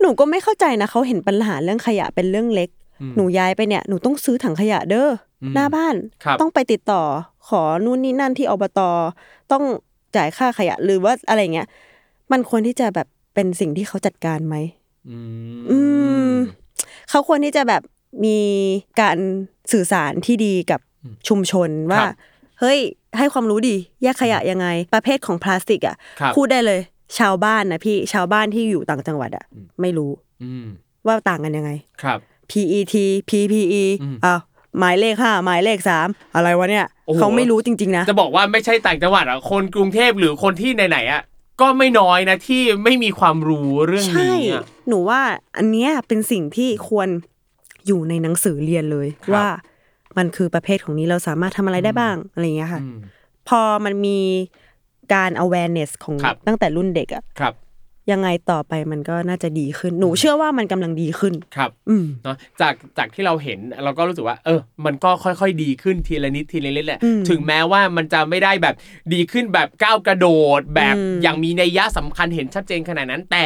C: หนูก็ไม่เข้าใจนะเขาเห็นปัญหาเรื่องขยะเป็นเรื่องเล็ก
A: อืม
C: หนูย้ายไปเนี่ยหนูต้องซื้อถังขยะเด้ออ
A: ม
C: หน้าบ้าน
A: ครับ
C: ต้องไปติดต่อ ขอนู่นนี่นั่นที่อบตต้องจ่ายค่าขยะหรือว่าอะไรเงี้ยมันควรที่จะแบบเป็นสิ่งที่เขาจัดการไหม
A: อื
C: อืมเขาควรที่จะแบบมีการสื่อสารที่ดีกับชุมชนว่า เฮ้ย ให้ความรู้ดีแยกขยะยังไง ประเภทของพลาสติกอะ
A: ครับ
C: พูดได้เลย ชาวบ้านนะพี่ชาวบ้านที่อยู่ต่างจังหวัดอะไม่รู้
A: อืม
C: ว่าต่างกันยังไง
A: ครับ
C: PET PPE
A: อืม
C: อ้าวหมายเลขห้าหมายเลขสามอะไรวะเนี่ย
A: โอ้โห
C: เขาไม่รู้จริง ๆ นะ
A: จะบอกว่าไม่ใช่ต่างจังหวัดอะคนกรุงเทพหรือคนที่ไหนๆอะก็ไม่น้อยนะที่ไม่มีความรู้เรื่อง
C: ใช่
A: นี้อะ
C: หนูว่าอันเนี้ยเป็นสิ่งที่ควรอยู่ในหนังสือเรียนเลย
A: ครับ
C: ว่ามันคือประเภทของนี้เราสามารถทำอะไรได้บ้างอะไรอย่างเงี้ยค่ะ
A: อืม
C: พอมันมี การ awareness ของ
A: ครับ
C: ตั้งแต่รุ่นเด็กอะ
A: ครับ
C: ยังไงต่อไปมันก็น่าจะดีขึ้น หนูเชื่อว่ามันกำลังดีขึ้น
A: ครับ
C: อืม
A: เนาะจากจากที่เราเห็นเราก็รู้สึกว่า เออ มันก็ค่อยๆดีขึ้นทีละนิดทีละนิดแหละ
C: อืม
A: ถึงแม้ว่ามันจะไม่ได้แบบดีขึ้นแบบก้าวกระโดด แบบ
C: อืม
A: อย่างมีนัยยะสำคัญเห็นชัดเจนขนาดนั้น แต่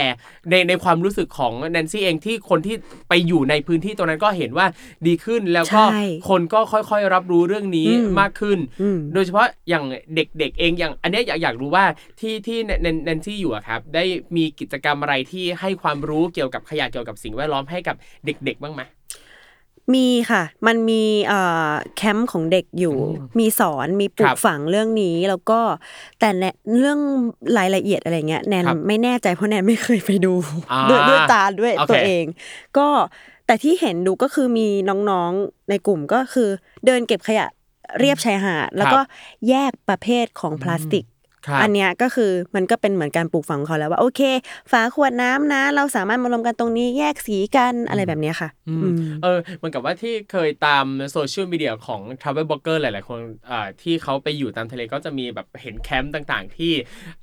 A: ในในความรู้สึกของแนนซี่เองที่คนที่ไปอยู่ในพื้นที่ตรงนั้นก็เห็นว่าดีขึ้นแล้วก็
C: ใช่
A: คนก็ค่อยๆรับรู้เรื่องนี้
C: อืม
A: มากขึ้น
C: อืม
A: โดยเฉพาะอย่างเด็กๆเองอย่าง อันเนี้ยอยากอยากรู้ว่าที่ที่แนนแนนซี่อยู่อะครับ ได้มีกิจกรรมอะไรที่ให้ความรู้เกี่ยวกับขยะเกี่ยวกับสิ่งแวดล้อมให้กับเด็ก ๆ บ้างไหม
C: มีค่ะ มันมีเอ่อแคมป์ของเด็กอยู่ มีสอน มีปลู
A: ครั
C: ก
A: บ
C: ฝังเรื่องนี้ แล้วก็แต่แนเรื่องรายละเอียดอะไรเงี้ยแนน
A: ครับ
C: ไม่แน่ใจเพราะแนนไม่เคยไปดู
A: อ่า
C: ด้วยด้วยตาด้วย
A: โอเค
C: ตัวเอง ก็แต่ที่เห็นดูก็คือมีน้องๆในกลุ่มก็คือเดินเก็บขยะเรียบชายหาดแล้วก็แยกประเภทของพลาสติก
A: ครับ
C: อันเนี้ยก็คือมันก็เป็นเหมือนการปลูกฝังเขาแล้วว่าโอเค ฝาขวดน้ำนะ เราสามารถมารวมกันตรงนี้แยกสีกันอะไรแบบเนี้ยค่ะ
A: อืม
C: อืม
A: เออเหมือนกับว่าที่เคยตามโซเชียลมีเดียของ Travel b l o g g e r หลาย ๆ คนอ่าที่เขาไปอยู่ตามทะเลก็จะมีแบบเห็นแคมป์ต่างๆ ที่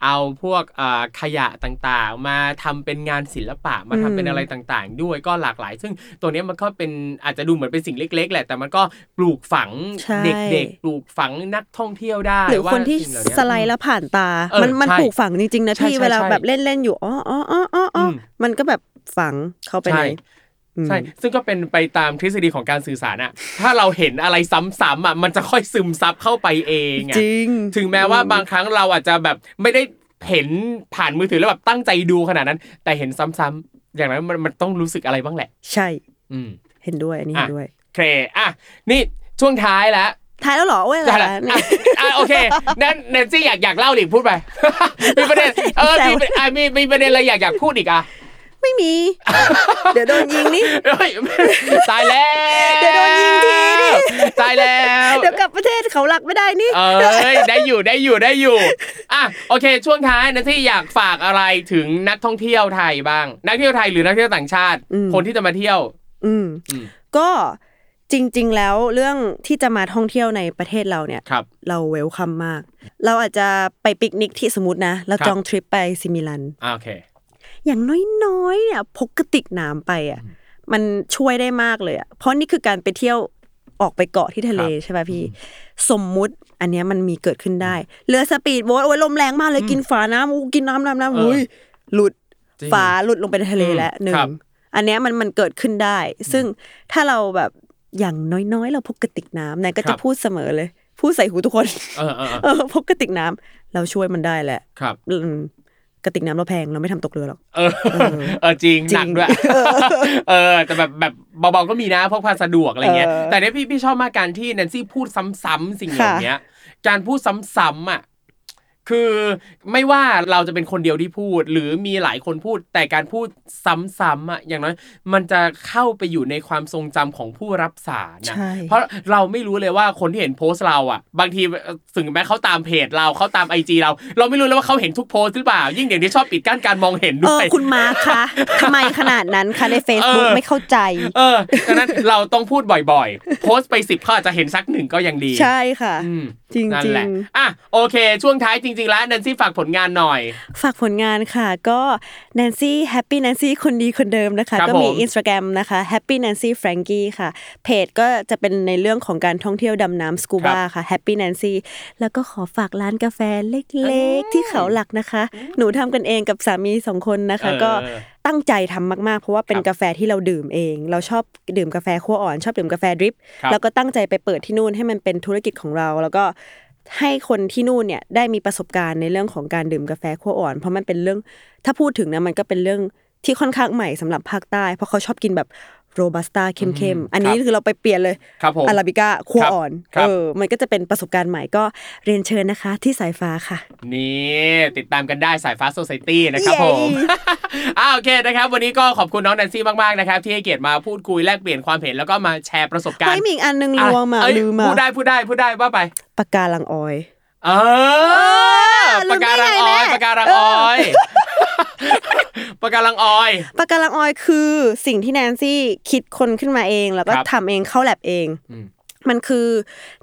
A: เอาพวกอ่าขยะต่างๆ มาทำเป็นงานศิลปะมาทำเป็น
C: อืม
A: อะไรต่างๆ ด้วยก็หลากหลาย ซึ่งตัวเนี้ยมันก็เป็นอาจจะดูเหมือนเป็นสิ่งเล็ก ๆ แหละ แต่มันก็ปลูกฝัง
C: ใช่
A: เด็กๆปลูกฝังนักท่องเที่ยวได้
C: หรือคนที่
A: ว่าสิ่งเหล่านี้
C: สไลด์แล้วผ่านตา
A: เออ
C: มันมัน
A: ใช่
C: ปลูกฝังจริงๆนะ
A: ใช่
C: พี่
A: ใช่
C: เวลา
A: ใช่
C: แบบเล่นเล่นๆอยู่อ๋ออ๋ออ๋ออ๋ออ๋ออ
A: ม
C: มันก็แบบฝังเข้าไป
A: ใช่
C: ในอืม
A: ใช่ ซึ่งก็เป็นไปตามทฤษฎีของการสื่อสารอะถ้าเราเห็นอะไรซ้ำๆอะมันจะค่อยซึมซับเข้าไปเองอะ
C: จริง
A: ถึงแม้ว่าบางครั้งเราอาจจะแบบไม่ได้เห็นผ่านมือถือแล้วแบบตั้งใจดูขนาดนั้น แต่เห็นซ้ำๆอย่างนั้นมันมันต้องรู้สึกอะไรบ้างแหละ
C: ใช่
A: อืม
C: เห็นด้วย อันนี้
A: อะ
C: เห็นด้วย
A: โอเค อะ นี่ช่วงท้ายแล้ว
C: ท้ายแล้วเหรอโอ้ย
A: ได้
C: อะไร
A: ละ
C: นะ
A: อะอะโอเคนั่นแนนซี่อยากอยากเล่าหรือพูดไปมีประเด็นเออ
C: แซว
A: มีประอะมีมีประเด็นอะไรอยากอยากพูดอีกอะ
C: ไม่มี เดี๋ยวโดนยิงนี่
A: เฮ้ยตายแล้ว
C: เดี๋ยวโดนยิงทีดิ
A: ตายแล้ว
C: เดี๋ยวกลับประเทศเขาหลักไม่ได้นี่
A: เอ้ยได้อยู่ได้อยู่ได้อยู่ อะโอเค ช่วงท้ายนะที่อยากฝากอะไรถึงนักท่องเที่ยวไทยบ้าง นักเที่ยวไทยหรือนักเที่ยวต่างชาติ
C: อืม
A: คนที่จะมาเที่ยว
C: อืม
A: อืม
C: ก็ จริง ๆ แล้วเรื่องที่จะมาท่องเที่ยวในประเทศเราเนี่ย
A: ครับ
C: เราเวลคัมมาก เราอาจจะไปปิกนิกที่สมมตินะเรา
A: ครับ
C: จองทริปไปซิมิลัน
A: อะโอเค
C: อย่างน้อยๆเนี่ยพกกระติกน้ำไปอะมันช่วยได้มากเลยอะเพราะนี่คือการไปเที่ยวออกไปเกาะที่ทะเล
A: ครับ
C: ใช่ป่ะพี่ สมมุติอันเนี้ยมันมีเกิดขึ้นได้เรือสปีดโบ๊ทโอ้ยลมแรงมากเลยกินฝาน้ำอู้กินน้ำน้ำน้ำ
A: เออ
C: อุ้ยหลุด
A: จริง
C: ฝาหลุดลงไปในทะเลแล้วหนึ่ง
A: ครับ
C: อันเนี้ยมันมันเกิดขึ้นได้ ซึ่งถ้าเราแบบ อย่างน้อยๆ เราพกกระติกน้ำครับ แน
A: นก็
C: จะพูดเสมอเลย พูดใส่หูทุกคน
A: เออเออเออ
C: เออพกกระติกน้ำเราช่วยมันได้แหละ
A: ครับ
C: อืมกระติกน้ำเราแพงเราไม่ทำตกเรือหรอก
A: เออเออจริง
C: จริง
A: หนักด้วยเออ แต่แบบแบบเบาๆก็มีนะพกพาสะดวกอะไรเงี้ย
C: เออ
A: แต่เนี่ยพี่พี่ชอบมากการที่แนนซี่พูดซ้ำๆสิ่งเหล่าเนี้ย การพูดซ้ำๆอะ คือไม่ว่าเราจะเป็นคนเดียวที่พูด หรือมีหลายคนพูด แต่การพูดซ้ำๆอะอย่างน้อยมันจะเข้าไปอยู่ในความทรงจำของผู้รับสารนะ
C: ใช่
A: เพราะเราไม่รู้เลยว่าคนที่เห็นโพสต์เราอะ บางทีถึงแม้เขาตามเพจเราเขาตามไอจีเรา เราไม่รู้เลยว่าเขาเห็นทุกโพสต์หรือเปล่า ยิ่งเดี๋ยวนี้ชอบปิดกั้นการมองเห็น
C: เอ
A: ด้
C: อ
A: วย
C: คุณมาร์คคะทำไมขนาดนั้นคะใน Facebook
A: เออ
C: ไม่เข้าใจ
A: เออดังนั้นเราต้องพูดบ่อยๆ โพสต์ไปสิบเขาอาจจะเห็นสักหนึ่งก็ยังดี
C: ใช่ค่ะ
A: อืม
C: จริง
A: นั่น
C: จริ
A: แหละ
C: ง
A: อะโอเค ช่วงท้ายจริง ๆ แล้วแนนซี่ฝากผลงานหน่อย
C: ฝากผลงานค่ะ ก็ Nancy Happy Nancy คนดีคนเดิมนะคะ
A: ครับ
C: ก็มี
A: ผม
C: Instagram นะคะ Happy Nancy Frankie ค่ะ เพจก็จะเป็นในเรื่องของการท่องเที่ยวดำน้ำสกูบาค่ะ Happy Nancy แล้วก็ขอฝากร้านกาแฟเล็กๆ ที่เขาหลักนะคะ หนูทำกันเองกับสามีสองคนนะคะ
A: เออ
C: ก็ ตั้งใจทำมากๆ เพราะว่าเป็น
A: ครับ
C: กาแฟที่เราดื่มเอง เราชอบดื่มกาแฟคั่วอ่อน ชอบดื่มกาแฟดริป
A: ครับ
C: แล้วก็ตั้งใจไปเปิดที่นู่นให้มันเป็นธุรกิจของเรา แล้วก็ให้คนที่นู่นเนี่ยได้มีประสบการณ์ในเรื่องของการดื่มกาแฟคั่วอ่อน เพราะมันเป็นเรื่องถ้าพูดถึงนะมันก็เป็นเรื่องที่ค่อนข้างใหม่สำหรับภาคใต้ เพราะเขาชอบกินแบบ โรบัสต้าเข้มๆ อันนี้
A: ครับ
C: คือเราไปเปลี่ยนเลย
A: ครับผม
C: อาราบิก้าคั่ว
A: ครับ
C: อ่อน
A: ครับ
C: เออ มันก็จะเป็นประสบการณ์ใหม่ก็เรียนเชิญนะคะที่สายฟ้าค่ะ
A: นี่ติดตามกันได้สายฟ้าโซ i ตี้นะครับ
C: เย้
A: ผมอ่าโอเคนะครับ วันนี้ก็ขอบคุณน้องแนนซี่มากๆนะครับที่ให้เกียรติมาพูดคุยแลกเปลี่ยนความเห็นแล้วก็มาแชร์ประสบการ
C: เฮ้ย
A: ณ์
C: มีอีกอันนึงร
A: อะ
C: วมมา
A: เอ้ย
C: ลืมมา
A: พูดได้พูดได้พูดได้ว่าไป
C: ปากกาลังออย
A: เออ
C: ลื
A: ปาก
C: มได้
A: การัง
C: ไง
A: ออย
C: แม่
A: ปากการังออยปากการังออย
C: ปากกาลังออยคือสิ่งที่แนนซี่คิดคนขึ้นมาเองแล้วก็
A: ครับ
C: ทำเองเข้าแลบเอง
A: อืม
C: มันคือ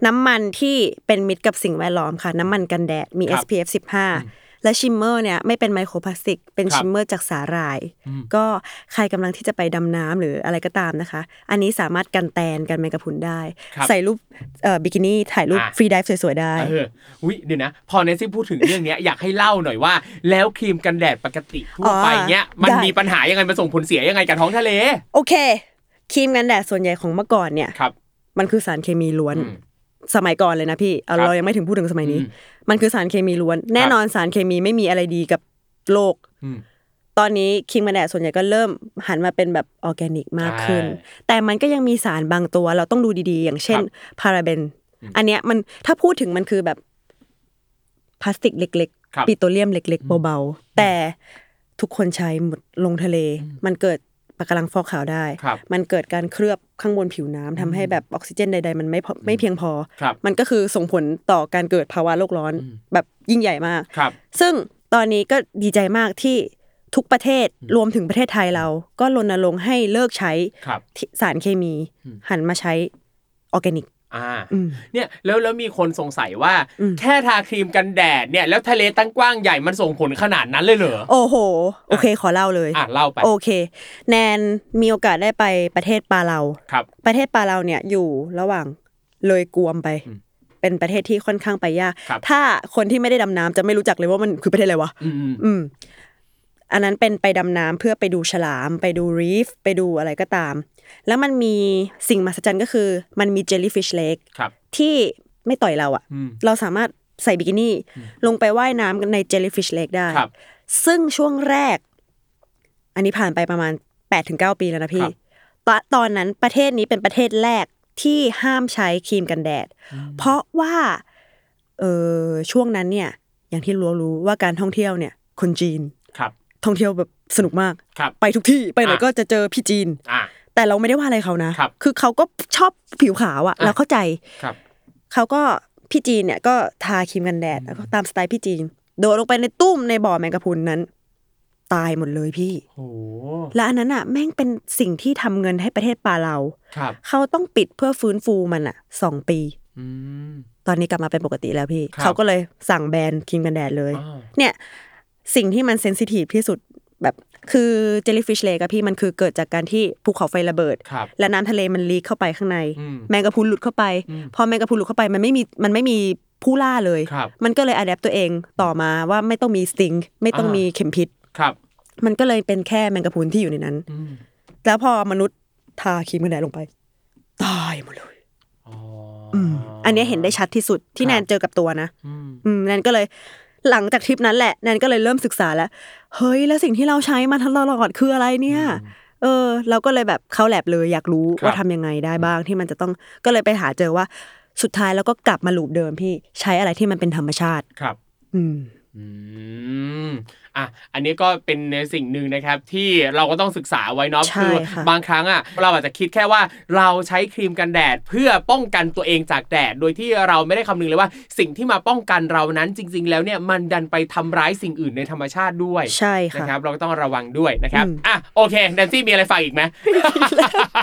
C: น้ำมันที่เป็นมิตรกับสิ่งแวดล้อมค่ะ น้ำมันกันแดดมี
A: ครับ
C: SPF 15 และ shimmer เนี่ยไม่เป็นไมโครพลาสติก เป็น
A: ครับ
C: shimmer จากสาหร่าย
A: อืม
C: ก็ใครกำลังที่จะไปดำน้ำหรืออะไรก็ตามนะคะ อันนี้สามารถกันแตนกันแมงกะพรุนได้
A: ครับ
C: ใส่รูปเอ่อบิกินี่ถ่ายรูป
A: อะ
C: freedive สวยๆได้
A: เอออุ้ยเดี๋ยวนะ พอแนนซี่พูดถึงเรื่องเนี้ยอยากให้เล่าหน่อยว่า แล้วครีมกันแดดปกติทั่วไปเนี้ยมัน
C: ได้
A: มีปัญหายังไงมันส่งผลเสียยังไงกับท้องทะเล
C: โอเคครีมกันแดดส่วนใหญ่ของเมื่อก่อนเนี่ย
A: ครับ
C: มันคือสารเคมีล้วน
A: อืม
C: สมัยก่อนเลยนะพี่เอา
A: ครับ
C: เรายังไม่ถึงพูดถึงสมัยนี้
A: อื ม
C: มันคือสารเคมีล้วน แน่นอนสารเคมีไม่มีอะไรดีกับโลก
A: อืม
C: ตอนนี้ครีมกันแดดส่วนใหญ่ก็เริ่มหันมาเป็นแบบออร์แกนิกมากขึ้น
A: ใช่
C: แต่มันก็ยังมีสารบางตัวเราต้องดูดีๆ อย่างเช่น
A: ครับ
C: พาราเบน อันเนี้ยมันถ้าพูดถึงมันคือแบบพลาสติกเล็ก
A: ครับ
C: ๆปิโตรเลียมเล็ก ๆ เบา ๆ แต่ทุกคนใช้หมดลงทะเล มันเกิด ปะการังฟอกขาวได้
A: ครับ
C: มันเกิดการเคลือบข้างบนผิวน้ำทำให้แบบออกซิเจนใด ๆ มันไม่พอไม่เพียงพอ
A: ครับ
C: มันก็คือส่งผลต่อการเกิดภาวะโลกร้อนแบบยิ่งใหญ่มาก
A: ครับ
C: ซึ่งตอนนี้ก็ดีใจมากที่ทุกประเทศรวมถึงประเทศไทยเรา ก็รณรงค์ให้เลิกใช้
A: ครับ
C: ที่สารเคมี หันมาใช้ออร์แกนิก
A: อ่า
C: อืม
A: เนี่ยแล้วแล้วมีคนสงสัยว่า
C: อืม
A: แค่ทาครีมกันแดดเนี่ยแล้วทะเลตั้งกว้างใหญ่มันส่งผลขนาดนั้นเลยเหรอ
C: โอ้โห โอเค ขอเล่าเลย
A: อะเล่าไป
C: โอเค แนนมีโอกาสได้ไปประเทศปาเลา
A: ครับ
C: ประเทศปาเลาเนี่ยอยู่ระหว่างเลยกวมไป
A: อืม
C: เป็นประเทศที่ค่อนข้างไปยาก
A: ครับ
C: ถ้าคนที่ไม่ได้ดำน้ำจะไม่รู้จักเลยว่ามันคือประเทศอะไรวะ
A: อืม อืม
C: อืมอันนั้นเป็นไปดำน้ำเพื่อไปดูฉลาม ไปดูรีฟไปดูอะไรก็ตาม แล้วมันมีสิ่งมหัศจรรย์ก็คือ มันมีเจลลี่ฟิชเล็ก
A: ครับที่
C: ที่ไม่ต่อยเราอะ
A: อืม
C: เราสามารถใส่บิกินี่ ลงไปว่ายน้ำกันใน Jellyfish Lake ได้
A: ครับ
C: ซึ่งช่วงแรก อันนี้ผ่านไปประมาณ8ปถึงเปีแล้วนะพี่
A: ครับ
C: ตอนตอนนั้นประเทศนี้เป็นประเทศแรกที่ห้ามใช้ครีมกันแดด เพราะว่าเออช่วงนั้นเนี่ย อย่างที่รู้รู้ว่าการท่องเที่ยวเนี่ย คนจีน
A: ครับ
C: ท่องเที่ยวแบบสนุกมาก
A: ครับ
C: ไปทุกที่ไปไหน
A: อะ
C: ก็จะเจอพี่จีน
A: อ่า
C: แต่เราไม่ได้ว่าอะไรเขานะครับอเขาก็ชอบผิวขาวอะ
A: อะ
C: เราเข้าใจ
A: ครับ
C: เขาก็พี่จีนเนี่ยก็ทาครีมกันแดดแล้วก็ตามสไตล์พี่จีน โดดลงไปในตุ้มในบ่อแมงกะพรุนนั้น ตายหมดเลยพี่
A: โอ้
C: และอันนั้นอะ แม่งเป็นสิ่งที่ทำเงินให้ประเทศปาเรา
A: ครับ
C: เขาต้องปิดเพื่อฟื้นฟูมันอะสองปี
A: อืม
C: ตอนนี้กลับมาเป็นปกติแล้วพี่
A: ครับ
C: เขาก็เลยสั่งแบนครีมกันแดดเลย
A: อ่า
C: เนี่ย สิ่งที่มันเซนซิทีฟที่สุดแบบคือเจลลี่ฟิชเลกอะพี่มันคือเกิดจากการที่ภูเขาไฟระเบิด
A: ครับ
C: และน้ำทะเลมันลีกเข้าไปข้างใน
A: อืม
C: แมงกะพรุนหลุดเข้าไป
A: อืม
C: พอแมงกะพรุนหลุดเข้าไปมันไม่มีมันไม่มีผู้ล่าเลย
A: ครับ
C: มันก็เลยอัดแอปตัวเองต่อมาว่าไม่ต้องมีสติงไม่ต้อง
A: อ่ามี
C: มีเข็มพิษ
A: ครับ
C: มันก็เลยเป็นแค่แมงกะพรุนที่อยู่ในนั้น
A: อืม
C: แล้วพอมนุษย์ทาครีมกันแดดลงไป ตายหมดเลย
A: อ๋ออ
C: อืมอันเนี้ยเห็นได้ชัดที่สุดที่
A: ครับ
C: แนนเจอกับตัวนะ
A: อืม
C: อืมแนนก็เลย หลังจากทริปนั้นแหละแนนก็เลยเริ่มศึกษาแล้ว เฮ้ย แล้วสิ่งที่เราใช้มาตลอดคืออะไรเนี่ย เออ เราก็เลยแบบเข้าแลบเลยอยากรู้
A: ครับ
C: ว่าทำยังไงได้บ้างที่มันจะต้องก็เลยไปหาเจอว่าสุดท้ายแล้วก็กลับมาลูปเดิมพี่ใช้อะไรที่มันเป็นธรรมชาติ
A: ครับ
C: อืม
A: อืม อะอันนี้ก็เป็นในสิ่งหนึ่งนะครับที่เราก็ต้องศึกษาไว้เนาะ
C: ใช่
A: คือ
C: ค่ะ
A: บางครั้งอะเราอาจจะคิดแค่ว่าเราใช้ครีมกันแดดเพื่อป้องกันตัวเองจากแดด โดยที่เราไม่ได้คำนึงเลยว่าสิ่งที่มาป้องกันเรานั้นจริง ๆ แล้วเนี่ยมันดันไปทำร้ายสิ่งอื่นในธรรมชาติด้วย
C: ใช่ค่ะ
A: นะครับเราก็ต้องระวังด้วยนะครับ
C: อืม
A: อะโอเคแดนซี่มีอะไรฝากอีกไหม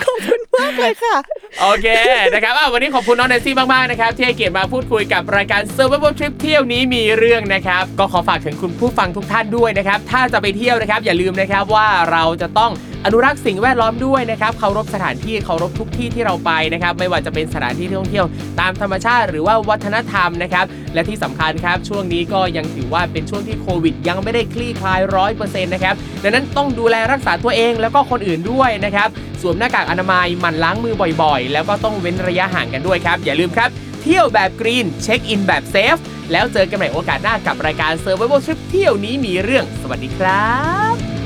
C: ขอบคุณมากเลยค่ะ
A: โอเคนะครับอะวันนี้ขอบคุณน้องแนนซี่มากๆนะครับที่ให้เกียรติมาพูดคุยกับรายการ Survival Trip เที่ยวนี้มีเรื่องนะครับก็ขอฝากถึงคุณผู้ฟังทุกท่านด้วยนะครับ ถ้าจะไปเที่ยวนะครับ อย่าลืมนะครับว่าเราจะต้องอนุรักษ์สิ่งแวดล้อมด้วยนะครับเคารพสถานที่เคารพทุกที่ที่เราไปนะครับ ไม่ว่าจะเป็นสถานที่ท่องเที่ยว ตามธรรมชาติหรือว่าวัฒนธรรมนะครับ และที่สำคัญครับ ช่วงนี้ก็ยังถือว่าเป็นช่วงที่โควิด ยังไม่ได้คลี่คลายร้อยเปอร์เซ็นต์นะครับดังนั้นต้องดูแลรักษาตัวเองแล้วก็คนอื่นด้วยนะครับสวมหน้ากากอนามัยหมั่นล้างมือบ่อยๆ แล้วก็ต้องเว้นระยะห่างกันด้วยครับ อย่าลืมครับ เที่ยวแบบกรีน เช็คอินแบบเซฟ แล้วเจอกันใหม่โอกาสหน้ากับรายการ Survival Trip เที่ยวนี้มีเรื่อง สวัสดีครับ